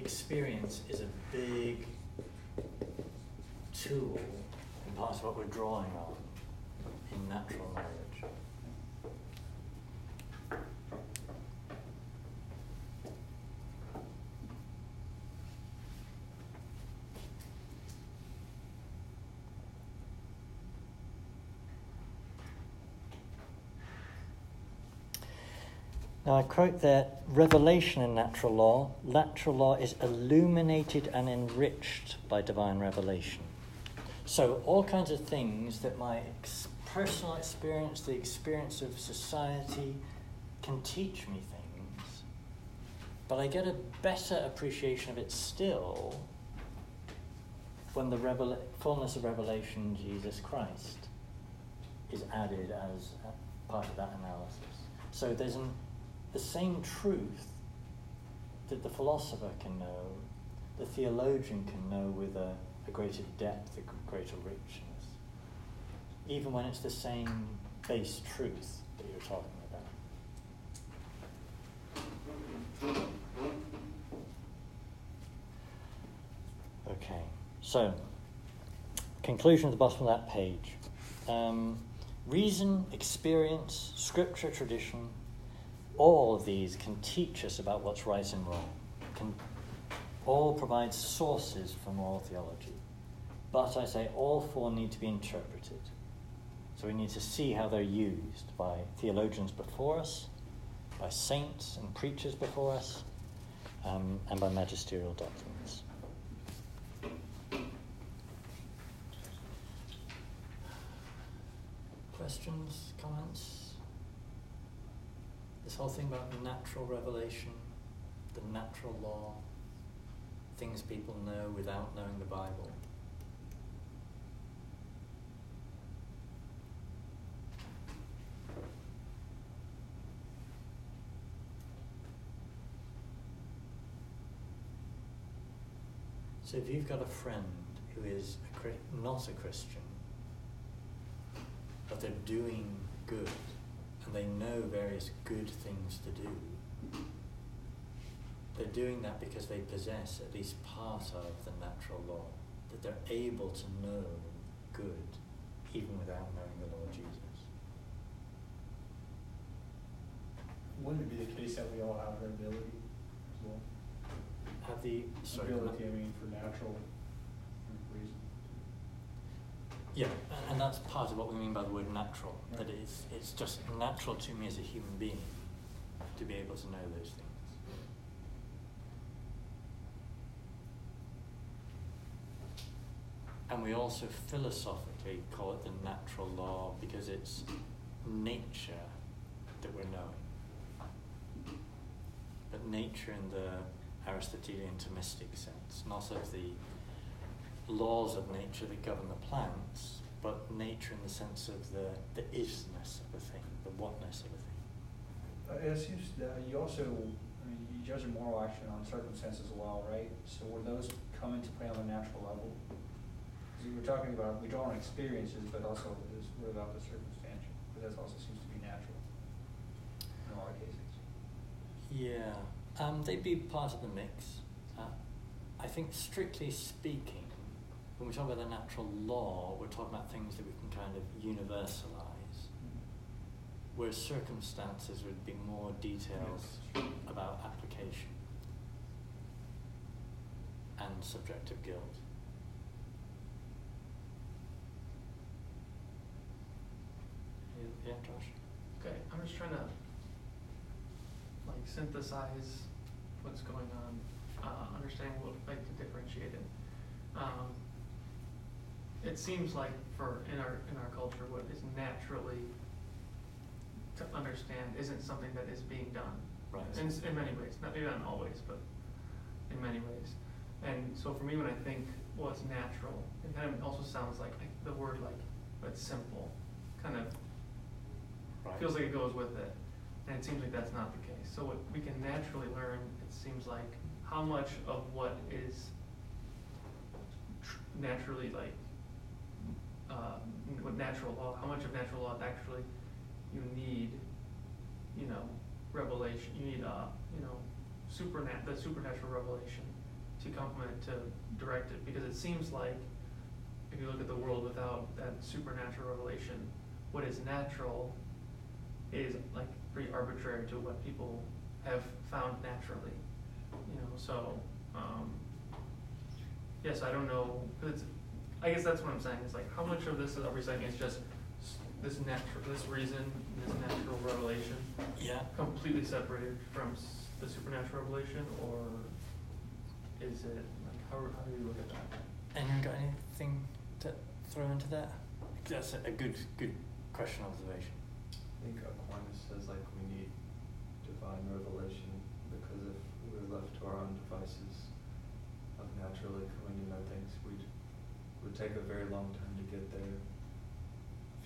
experience is a big tool in part of what we're drawing on in natural knowledge. Now I quote there revelation in natural law, natural law is illuminated and enriched by divine revelation. So all kinds of things that my ex- personal experience, the experience of society, can teach me things, but I get a better appreciation of it still when the revel- fullness of revelation, Jesus Christ, is added as part of that analysis. So there's an the same truth that the philosopher can know, the theologian can know with a, a greater depth, a greater richness, even when it's the same base truth that you're talking about. Okay, so conclusion at the bottom of that page. Um, reason, experience, scripture, tradition, all of these can teach us about what's right and wrong, can all provide sources for moral theology. But I say all four need to be interpreted. So we need to see how they're used by theologians before us, by saints and preachers before us, um, and by magisterial documents. Questions, comments? This whole thing about natural revelation, the natural law, things people know without knowing the Bible. So if you've got a friend who is a, not a Christian, but they're doing good, they know various good things to do. They're doing that because they possess at least part of the natural law, that they're able to know good even without knowing the Lord Jesus. Wouldn't it be the case that we all have that ability as well? Have the sorry, Ability, I mean, for natural. Yeah, and- that's part of what we mean by the word natural. That it's, it's just natural to me as a human being to be able to know those things. And we also philosophically call it the natural law because it's nature that we're knowing. But nature in the Aristotelian Thomistic sense, not of the laws of nature that govern the plants, but nature in the sense of the, the isness of a thing, the whatness of a thing. Uh, it seems that you also, I mean, you judge a moral action on circumstances as well, right? So would those come into play on the natural level? Because we were talking about, we draw on experiences, but also is, what about the circumstantial? Because that also seems to be natural in a lot of cases. Yeah, um, they'd be part of the mix. Uh, I think, strictly speaking, when we talk about the natural law, we're talking about things that we can kind of universalize, whereas circumstances would be more details about application and subjective guilt. Yeah, Josh? Okay, I'm just trying to like synthesize what's going on, uh, understand what, like to differentiate it. Um, it seems like for, in our, in our culture, what is naturally to understand isn't something that is being done. Right. In, in many ways, not, maybe not always, but in many ways. And so for me, when I think what's natural, it kind of also sounds like, like the word like, but simple, kind of Right. feels like it goes with it, and it seems like that's not the case. So what we can naturally learn, it seems like, how much of what is tr- naturally like, n- what natural law, how much of natural law actually you need, you know, revelation, you need, uh, you know, supernat, the supernatural revelation to complement, to direct it, because it seems like, if you look at the world without that supernatural revelation, what is natural is like pretty arbitrary to what people have found naturally, you know, so, um, yes, I don't know, it's, I guess that's what I'm saying, is like, how much of this are we saying is just this natural, this reason, this natural revelation, Yeah. completely separated from the supernatural revelation, or is it, like, how, how do you look at that? Anyone got anything to throw into that? That's a a good, good question observation. I think Aquinas says like we need divine revelation because if we were left to our own devices of naturally coming to know things, we'd would take a very long time to get there.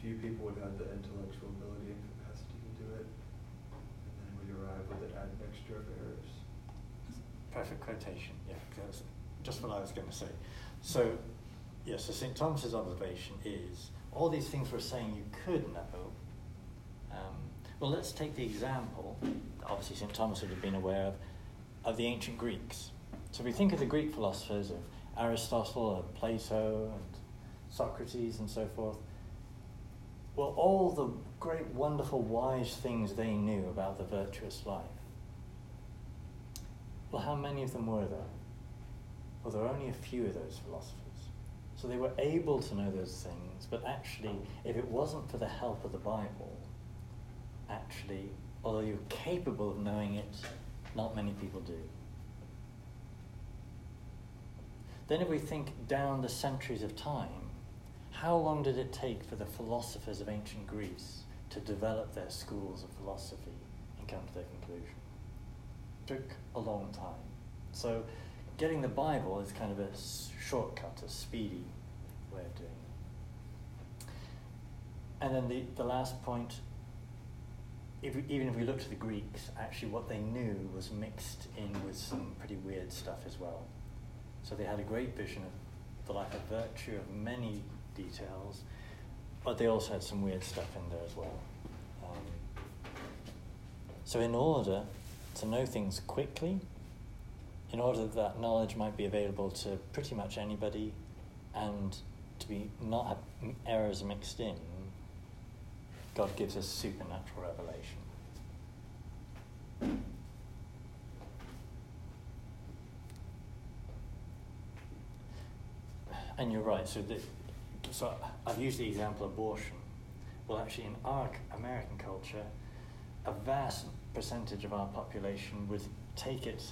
Few people would have the intellectual ability and capacity to do it, and then we'd arrive with an admixture of errors. Perfect quotation, yeah, just what I was going to say. So, yeah, so St. Thomas's observation is all these things we're saying you could know. Um, well, let's take the example, obviously St. Thomas would have been aware of, of the ancient Greeks. So if we think of the Greek philosophers of Aristotle and Plato and Socrates and so forth. Well, all the great, wonderful, wise things they knew about the virtuous life. Well, how many of them were there? Well, there were only a few of those philosophers. So they were able to know those things, but actually, if it wasn't for the help of the Bible, actually, although you're capable of knowing it, not many people do. Then, if we think down the centuries of time, how long did it take for the philosophers of ancient Greece to develop their schools of philosophy and come to their conclusion? It took a long time. So, getting the Bible is kind of a shortcut, a speedy way of doing it. And then the, the last point if even if we look to the Greeks, actually what they knew was mixed in with some pretty weird stuff as well. So they had a great vision of the life of virtue, of many details, but they also had some weird stuff in there as well. Um, so, in order to know things quickly, in order that that knowledge might be available to pretty much anybody, and to be not have errors mixed in, God gives us supernatural revelation. And you're right. So, the, so I've used the example of abortion. Well, actually, in our American culture, a vast percentage of our population would take it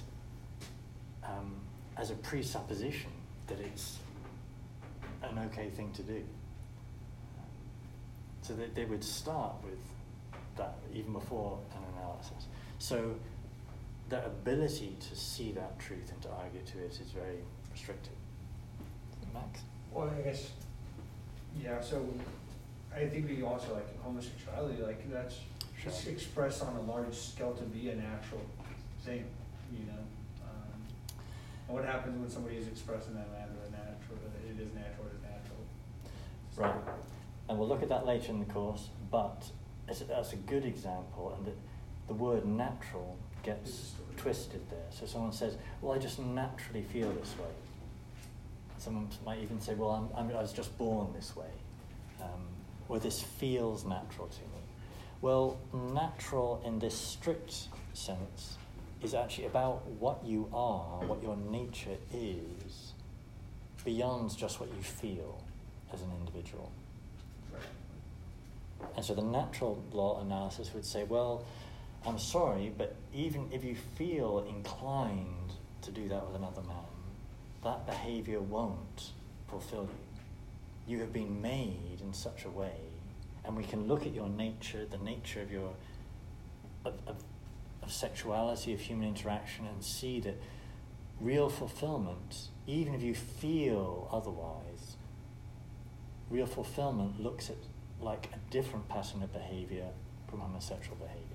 um, as a presupposition that it's an okay thing to do. So that they would start with that even before an analysis. So their ability to see that truth and to argue to it is very restricted. Max? Well, I guess, yeah, so I think we also like homosexuality, like that's Sure. expressed on a large scale to be a natural thing, you know? Um, And what happens when somebody is expressing that manner, a natural, it is natural, it is natural. Right. And we'll look at that later in the course, but it's, that's a good example, and that the word natural gets twisted there. So someone says, well, I just naturally feel this way. Someone might even say, well, I'm, I'm, i was just born this way. Um, or this feels natural to me. Well, natural in this strict sense is actually about what you are, what your nature is, beyond just what you feel as an individual. And so the natural law analysis would say, well, I'm sorry, but even if you feel inclined to do that with another man, that behavior won't fulfill you. You have been made in such a way, and we can look at your nature, the nature of your of, of, of sexuality, of human interaction, and see that real fulfillment, even if you feel otherwise, real fulfillment looks at like a different pattern of behavior from homosexual behavior.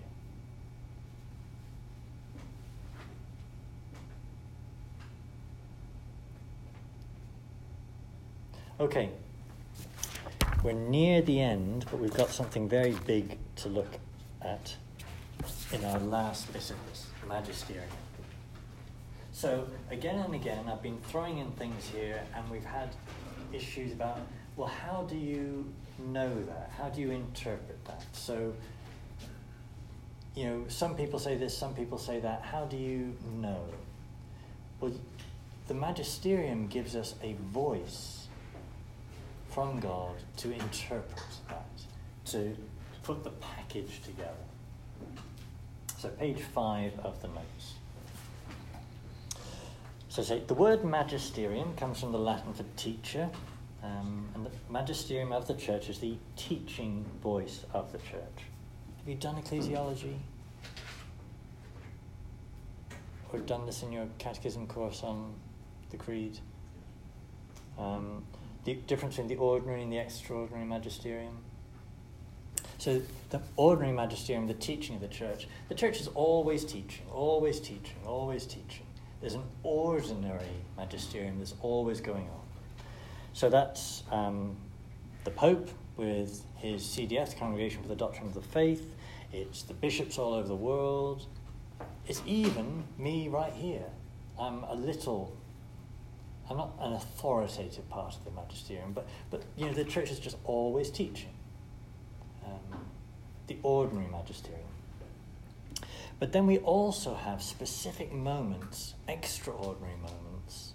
Okay, we're near the end, but we've got something very big to look at in our last bit of this magisterium. So, again and again, I've been throwing in things here, and we've had issues about well, how do you know that? How do you interpret that? So, you know, some people say this, some people say that. How do you know? Well, the magisterium gives us a voice from God to interpret that, to put the package together. So, page five of the notes. So, say the word magisterium comes from the Latin for teacher, um, and the magisterium of the church is the teaching voice of the church. Have you done ecclesiology? Or done this in your catechism course on the creed? Um, the difference between the ordinary and the extraordinary magisterium. So, the ordinary magisterium, the teaching of the church, the church is always teaching, always teaching, always teaching. There's an ordinary magisterium that's always going on. So, that's um, the Pope with his the Congregation for the Doctrine of the Faith, it's the bishops all over the world, it's even me right here. I'm a little I'm not an authoritative part of the magisterium, but, but you know, the church is just always teaching. Um, the ordinary magisterium. But then we also have specific moments, extraordinary moments,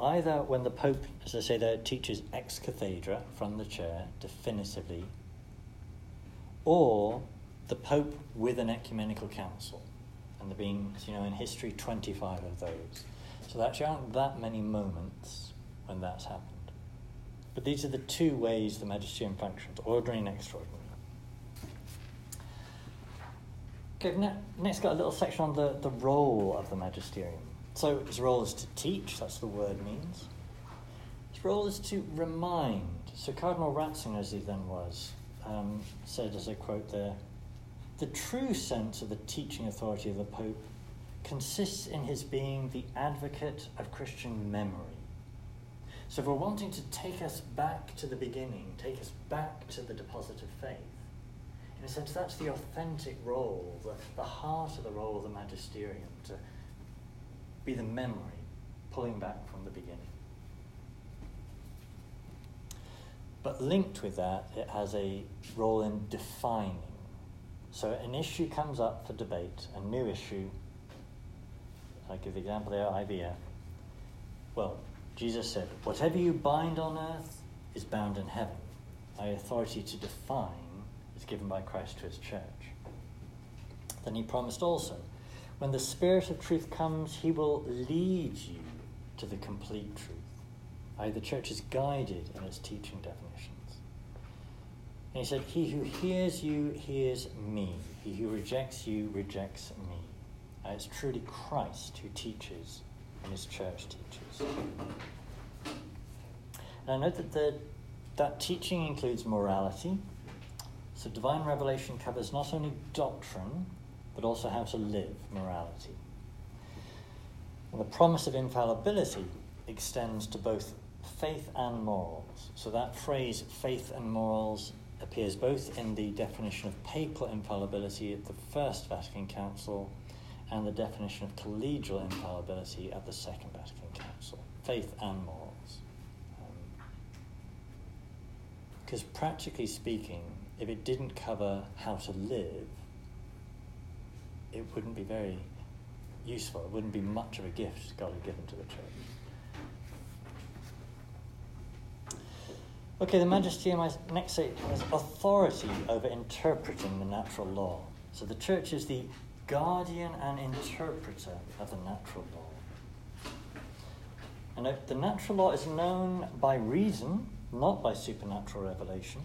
either when the Pope, as I say there, teaches ex cathedra from the chair definitively, or the Pope with an ecumenical council. And there have been, you know, in history, 25 of those. So there actually aren't that many moments when that's happened. But these are the two ways the magisterium functions ordinary and extraordinary. Okay, next got a little section on the, the role of the magisterium. So his role is to teach, that's the word means. His role is to remind. So Cardinal Ratzinger, as he then was, um, said, as I quote there, the true sense of the teaching authority of the Pope consists in his being the advocate of Christian memory. So, if we're wanting to take us back to the beginning, take us back to the deposit of faith, in a sense, that's the authentic role, the, the heart of the role of the magisterium, to be the memory, pulling back from the beginning. But linked with that, it has a role in defining. So an issue comes up for debate, a new issue I give the example there, IVF. Well, Jesus said, Whatever you bind on earth is bound in heaven. My authority to define is given by Christ to his church. Then he promised also, When the Spirit of truth comes, he will lead you to the complete truth. I, the church is guided in its teaching definitions. And he said, He who hears you hears me. He who rejects you rejects me. Uh, it's truly Christ who teaches and his church teaches. And I note that the, that teaching includes morality. So divine revelation covers not only doctrine, but also how to live morality. And the promise of infallibility extends to both faith and morals. So that phrase, faith and morals, appears both in the definition of papal infallibility at the First Vatican Council and the definition of collegial infallibility at the Second Vatican Council faith and morals. Because um, practically speaking, if it didn't cover how to live, it wouldn't be very useful. It wouldn't be much of a gift God had given to the church. Okay, the magisterium, I next say, has authority over interpreting the natural law. So the church is the guardian and interpreter of the natural law. And the natural law is known by reason, not by supernatural revelation,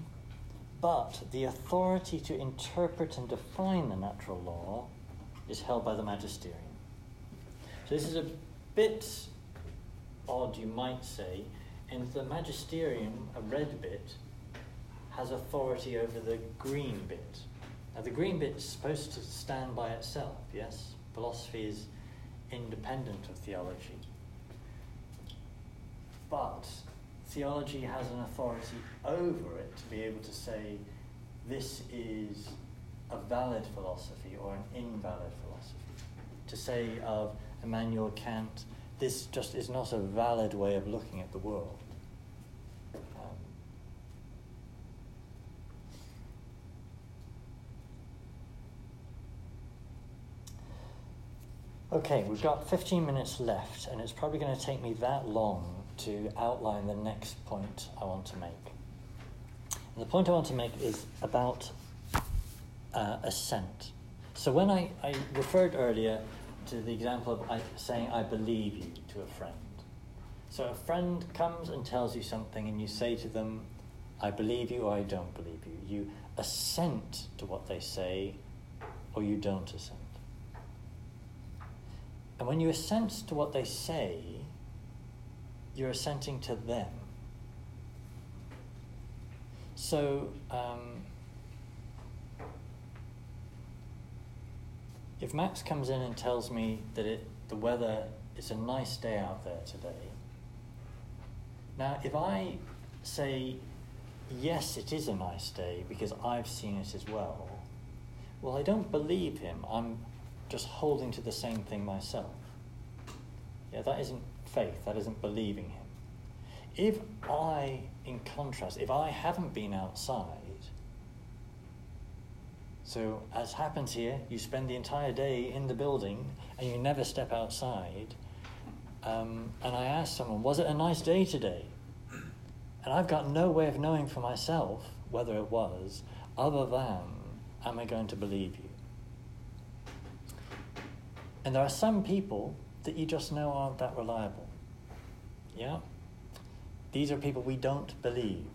but the authority to interpret and define the natural law is held by the magisterium. So this is a bit odd, you might say, and the magisterium, a red bit, has authority over the green bit. Now, the green bit is supposed to stand by itself, yes? Philosophy is independent of theology. But theology has an authority over it to be able to say this is a valid philosophy or an invalid philosophy. To say of Immanuel Kant, this just is not a valid way of looking at the world. Um, okay, we've got 15 minutes left, and it's probably going to take me that long to outline the next point I want to make. And the point I want to make is about uh, assent. So when I, I referred earlier to the example of I, saying, I believe you to a friend. So a friend comes and tells you something, and you say to them, I believe you or I don't believe you. You assent to what they say, or you don't assent. And when you assent to what they say, you're assenting to them. So, um, if Max comes in and tells me that it, the weather is a nice day out there today, now if I say, yes, it is a nice day because I've seen it as well, well, I don't believe him. I'm just holding to the same thing myself. Yeah, that isn't faith, that isn't believing him. If I, in contrast, if I haven't been outside, so, as happens here, you spend the entire day in the building and you never step outside. Um, and I ask someone, Was it a nice day today? And I've got no way of knowing for myself whether it was, other than, Am I going to believe you? And there are some people that you just know aren't that reliable. Yeah? These are people we don't believe.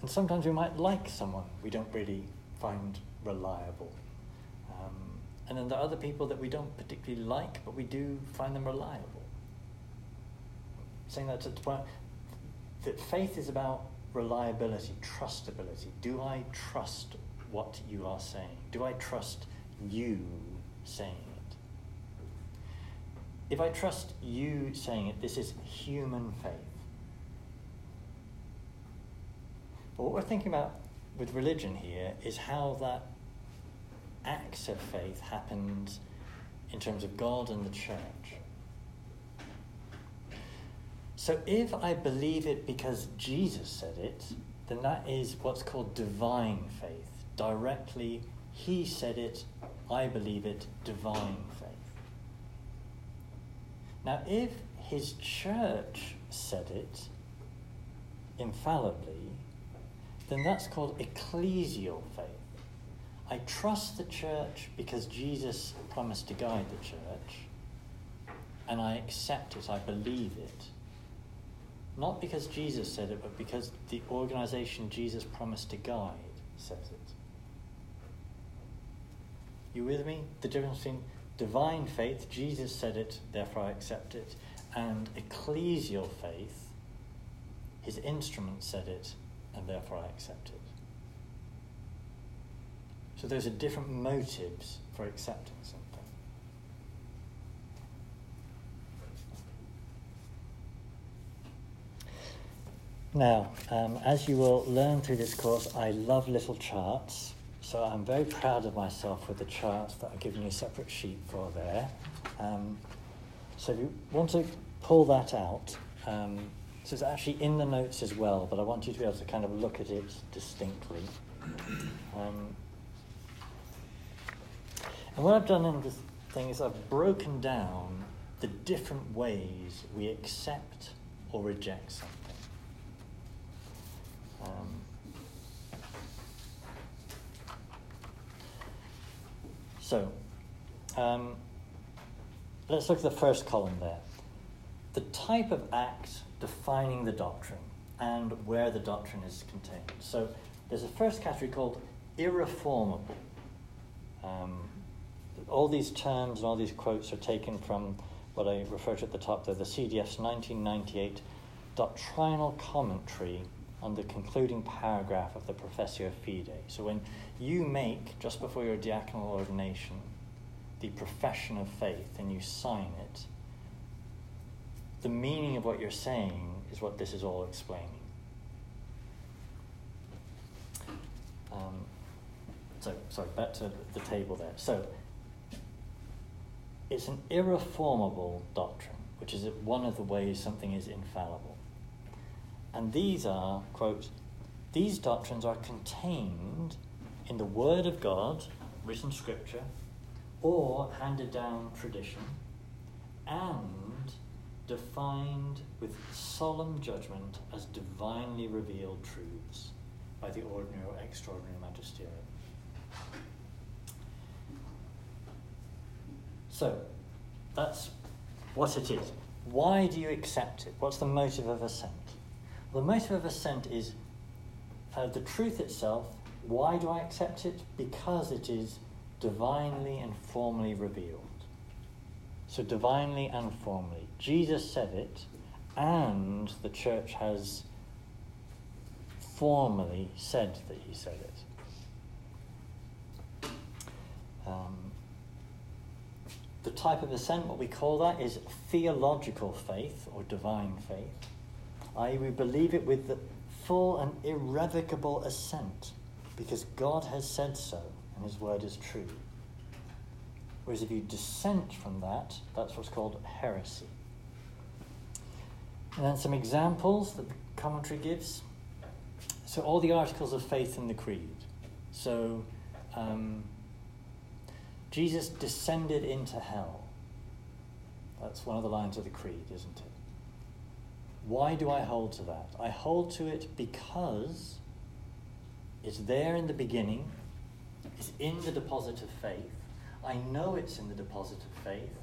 And sometimes we might like someone we don't really find reliable. Um, and then there are other people that we don't particularly like, but we do find them reliable. Saying that to the point that faith is about reliability, trustability. Do I trust what you are saying? Do I trust you saying? If I trust you saying it, this is human faith. But what we're thinking about with religion here is how that acts of faith happens in terms of God and the church. So if I believe it because Jesus said it, then that is what's called divine faith. Directly, He said it, I believe it, divine faith. Now, if His church said it infallibly, then that's called ecclesial faith. I trust the church because Jesus promised to guide the church, and I accept it, I believe it. Not because Jesus said it, but because the organization Jesus promised to guide says it. You with me? The difference between divine faith, Jesus said it, therefore I accept it, and ecclesial faith, his instrument said it, and therefore I accept it. So those are different motives for accepting something. Now, um, as you will learn through this course, I love little charts. So I'm very proud of myself with the charts that I've given you a separate sheet for there. Um, so if you want to pull that out, um, so it's actually in the notes as well, but I want you to be able to kind of look at it distinctly. Um, and what I've done in this thing is I've broken down the different ways we accept or reject something. Um, so, um, let's look at the first column there. The type of act defining the doctrine and where the doctrine is contained. So, there's a first category called irreformable. Um, all these terms and all these quotes are taken from what I referred to at the top there, the CDF's 1998 doctrinal commentary on the concluding paragraph of the Professio Fidei. So when you make, just before your diaconal ordination, the profession of faith and you sign it, the meaning of what you're saying is what this is all explaining. Um, so, sorry, back to the table there. So, it's an irreformable doctrine, which is one of the ways something is infallible. And these are, quote, these doctrines are contained in the Word of God, written scripture, or handed down tradition, and defined with solemn judgment as divinely revealed truths by the ordinary or extraordinary magisterium. So, that's what it is. Why do you accept it? What's the motive of assent? The motive of assent is uh, the truth itself. Why do I accept it? Because it is divinely and formally revealed. So, divinely and formally. Jesus said it, and the church has formally said that he said it. Um, the type of assent, what we call that, is theological faith or divine faith, i.e., we believe it with the full and irrevocable assent because God has said so and His word is true. Whereas if you dissent from that, that's what's called heresy. And then some examples that the commentary gives. So, all the articles of faith in the Creed. So, um, Jesus descended into hell. That's one of the lines of the Creed, isn't it? Why do I hold to that? I hold to it because it's there in the beginning, it's in the deposit of faith. I know it's in the deposit of faith,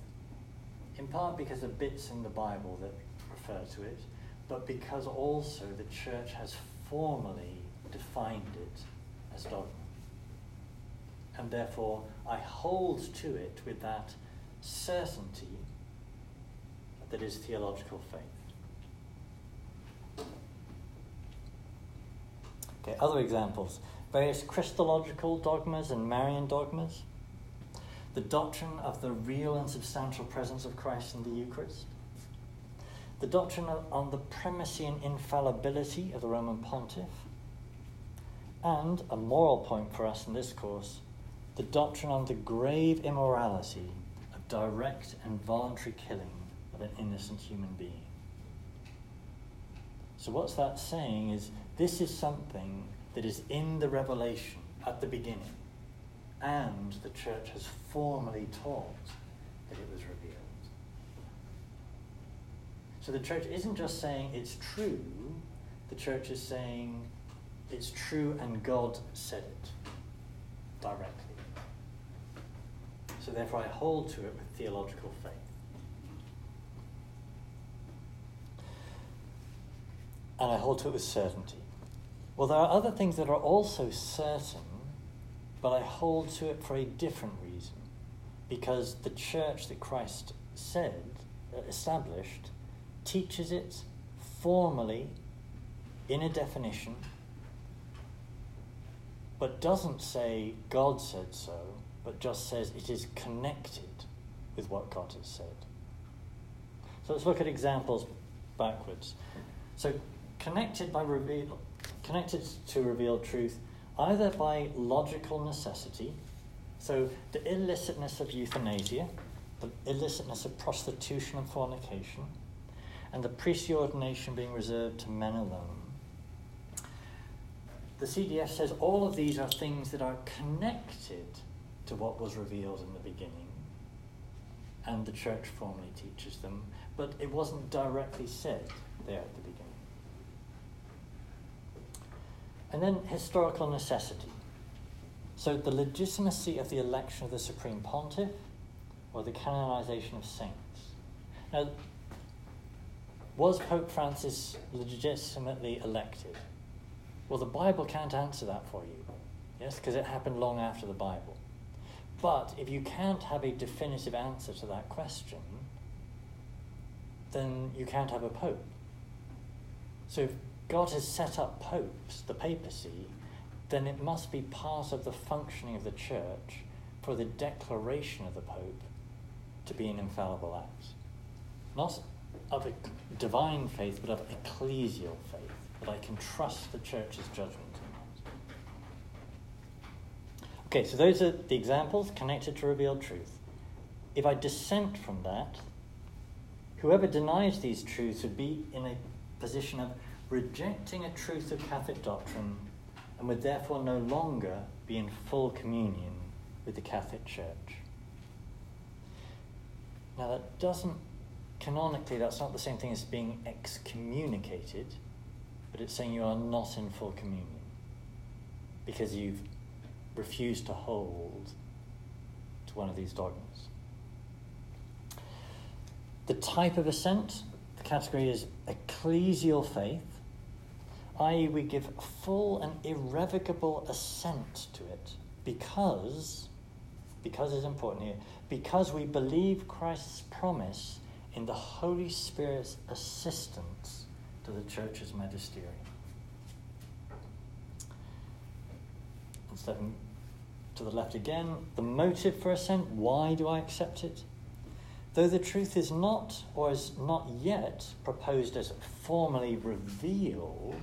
in part because of bits in the Bible that refer to it, but because also the church has formally defined it as dogma and therefore I hold to it with that certainty that is theological faith. Okay, other examples. Various Christological dogmas and Marian dogmas, the doctrine of the real and substantial presence of Christ in the Eucharist, the doctrine on the primacy and infallibility of the Roman pontiff, and a moral point for us in this course the doctrine on the grave immorality of direct and voluntary killing of an innocent human being. So, what's that saying is this is something that is in the revelation at the beginning, and the church has formally taught that it was revealed. So, the church isn't just saying it's true, the church is saying it's true and God said it directly. So therefore, I hold to it with theological faith. And I hold to it with certainty. Well, there are other things that are also certain, but I hold to it for a different reason. Because the church that Christ said, uh, established, teaches it formally in a definition, but doesn't say God said so, but just says it is connected with what God has said. So let's look at examples backwards. So connected by reveal, connected to revealed truth either by logical necessity, so the illicitness of euthanasia, the illicitness of prostitution and fornication, and the priestly ordination being reserved to men alone. The CDF says all of these are things that are connected to what was revealed in the beginning, and the church formally teaches them, but it wasn't directly said there at the beginning. And then historical necessity. So the legitimacy of the election of the Supreme Pontiff or the canonization of saints. Now, was Pope Francis legitimately elected? Well, the Bible can't answer that for you, yes, because it happened long after the Bible. But if you can't have a definitive answer to that question, then you can't have a pope. So if God has set up popes, the papacy, then it must be part of the functioning of the church for the declaration of the pope to be an infallible act. Not of a divine faith, but of ecclesial faith, that I can trust the church's judgment. Okay, so those are the examples connected to revealed truth. If I dissent from that, whoever denies these truths would be in a position of rejecting a truth of Catholic doctrine and would therefore no longer be in full communion with the Catholic Church. Now, that doesn't, canonically, that's not the same thing as being excommunicated, but it's saying you are not in full communion because you've refused to hold to one of these dogmas. The type of assent, the category is ecclesial faith i.e., we give full and irrevocable assent to it because, because is important here, because we believe Christ's promise in the Holy Spirit's assistance to the church's magisterium. And to the left again, the motive for assent, why do I accept it? Though the truth is not, or is not yet proposed as formally revealed,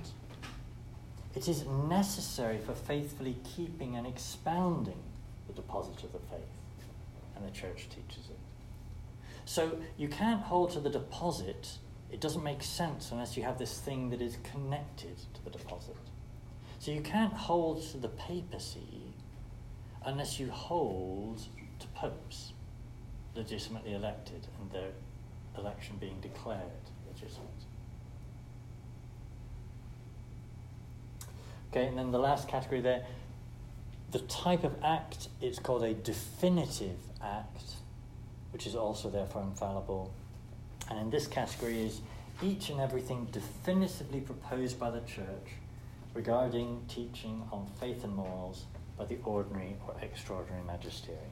it is necessary for faithfully keeping and expounding the deposit of the faith, and the church teaches it. So you can't hold to the deposit, it doesn't make sense unless you have this thing that is connected to the deposit. So you can't hold to the papacy unless you hold to popes legitimately elected and their election being declared legitimate. Okay, and then the last category there, the type of act, it's called a definitive act, which is also therefore infallible. And in this category is each and everything definitively proposed by the church regarding teaching on faith and morals by the ordinary or extraordinary magisterium.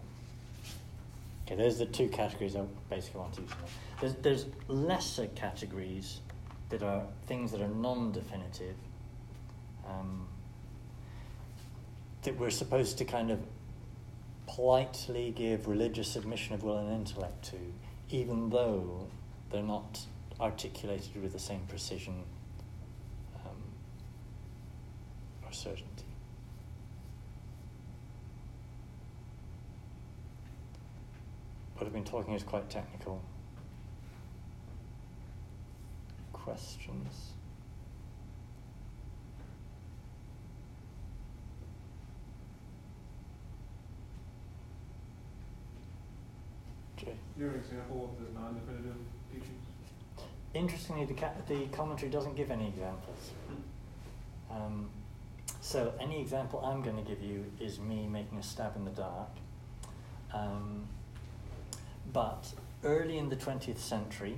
Okay, those are the two categories I basically want to use. There's, there's lesser categories that are things that are non definitive. Um, that we're supposed to kind of politely give religious submission of will and intellect to, even though they're not articulated with the same precision um, or certainty. What I've been talking is quite technical. Questions? You an example of the non-definitive teachings? Interestingly, the, the commentary doesn't give any examples. Um, so any example I'm going to give you is me making a stab in the dark. Um, but early in the 20th century,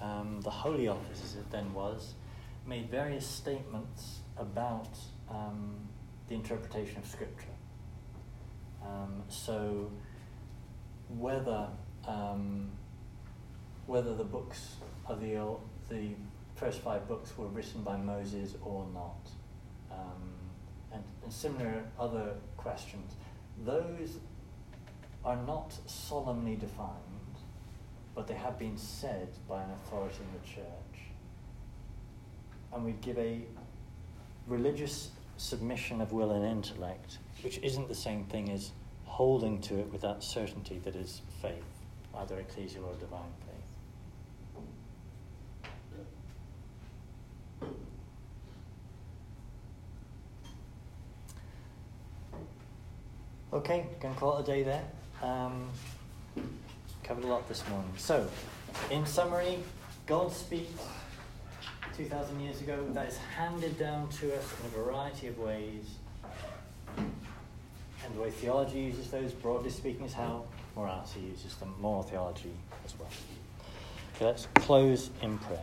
um, the Holy Office, as it then was, made various statements about um, the interpretation of Scripture. Um, so whether um, whether the books of the the first five books were written by Moses or not, um, and, and similar other questions. Those are not solemnly defined, but they have been said by an authority in the church. and we give a religious submission of will and intellect, which isn't the same thing as holding to it with that certainty that is faith, either ecclesial or divine faith. Okay, to call it a day there. Um, covered a lot this morning. So, in summary, God speaks 2,000 years ago. That is handed down to us in a variety of ways. And the way theology uses those, broadly speaking, is how morality uses the moral theology as well. Okay, let's close in prayer.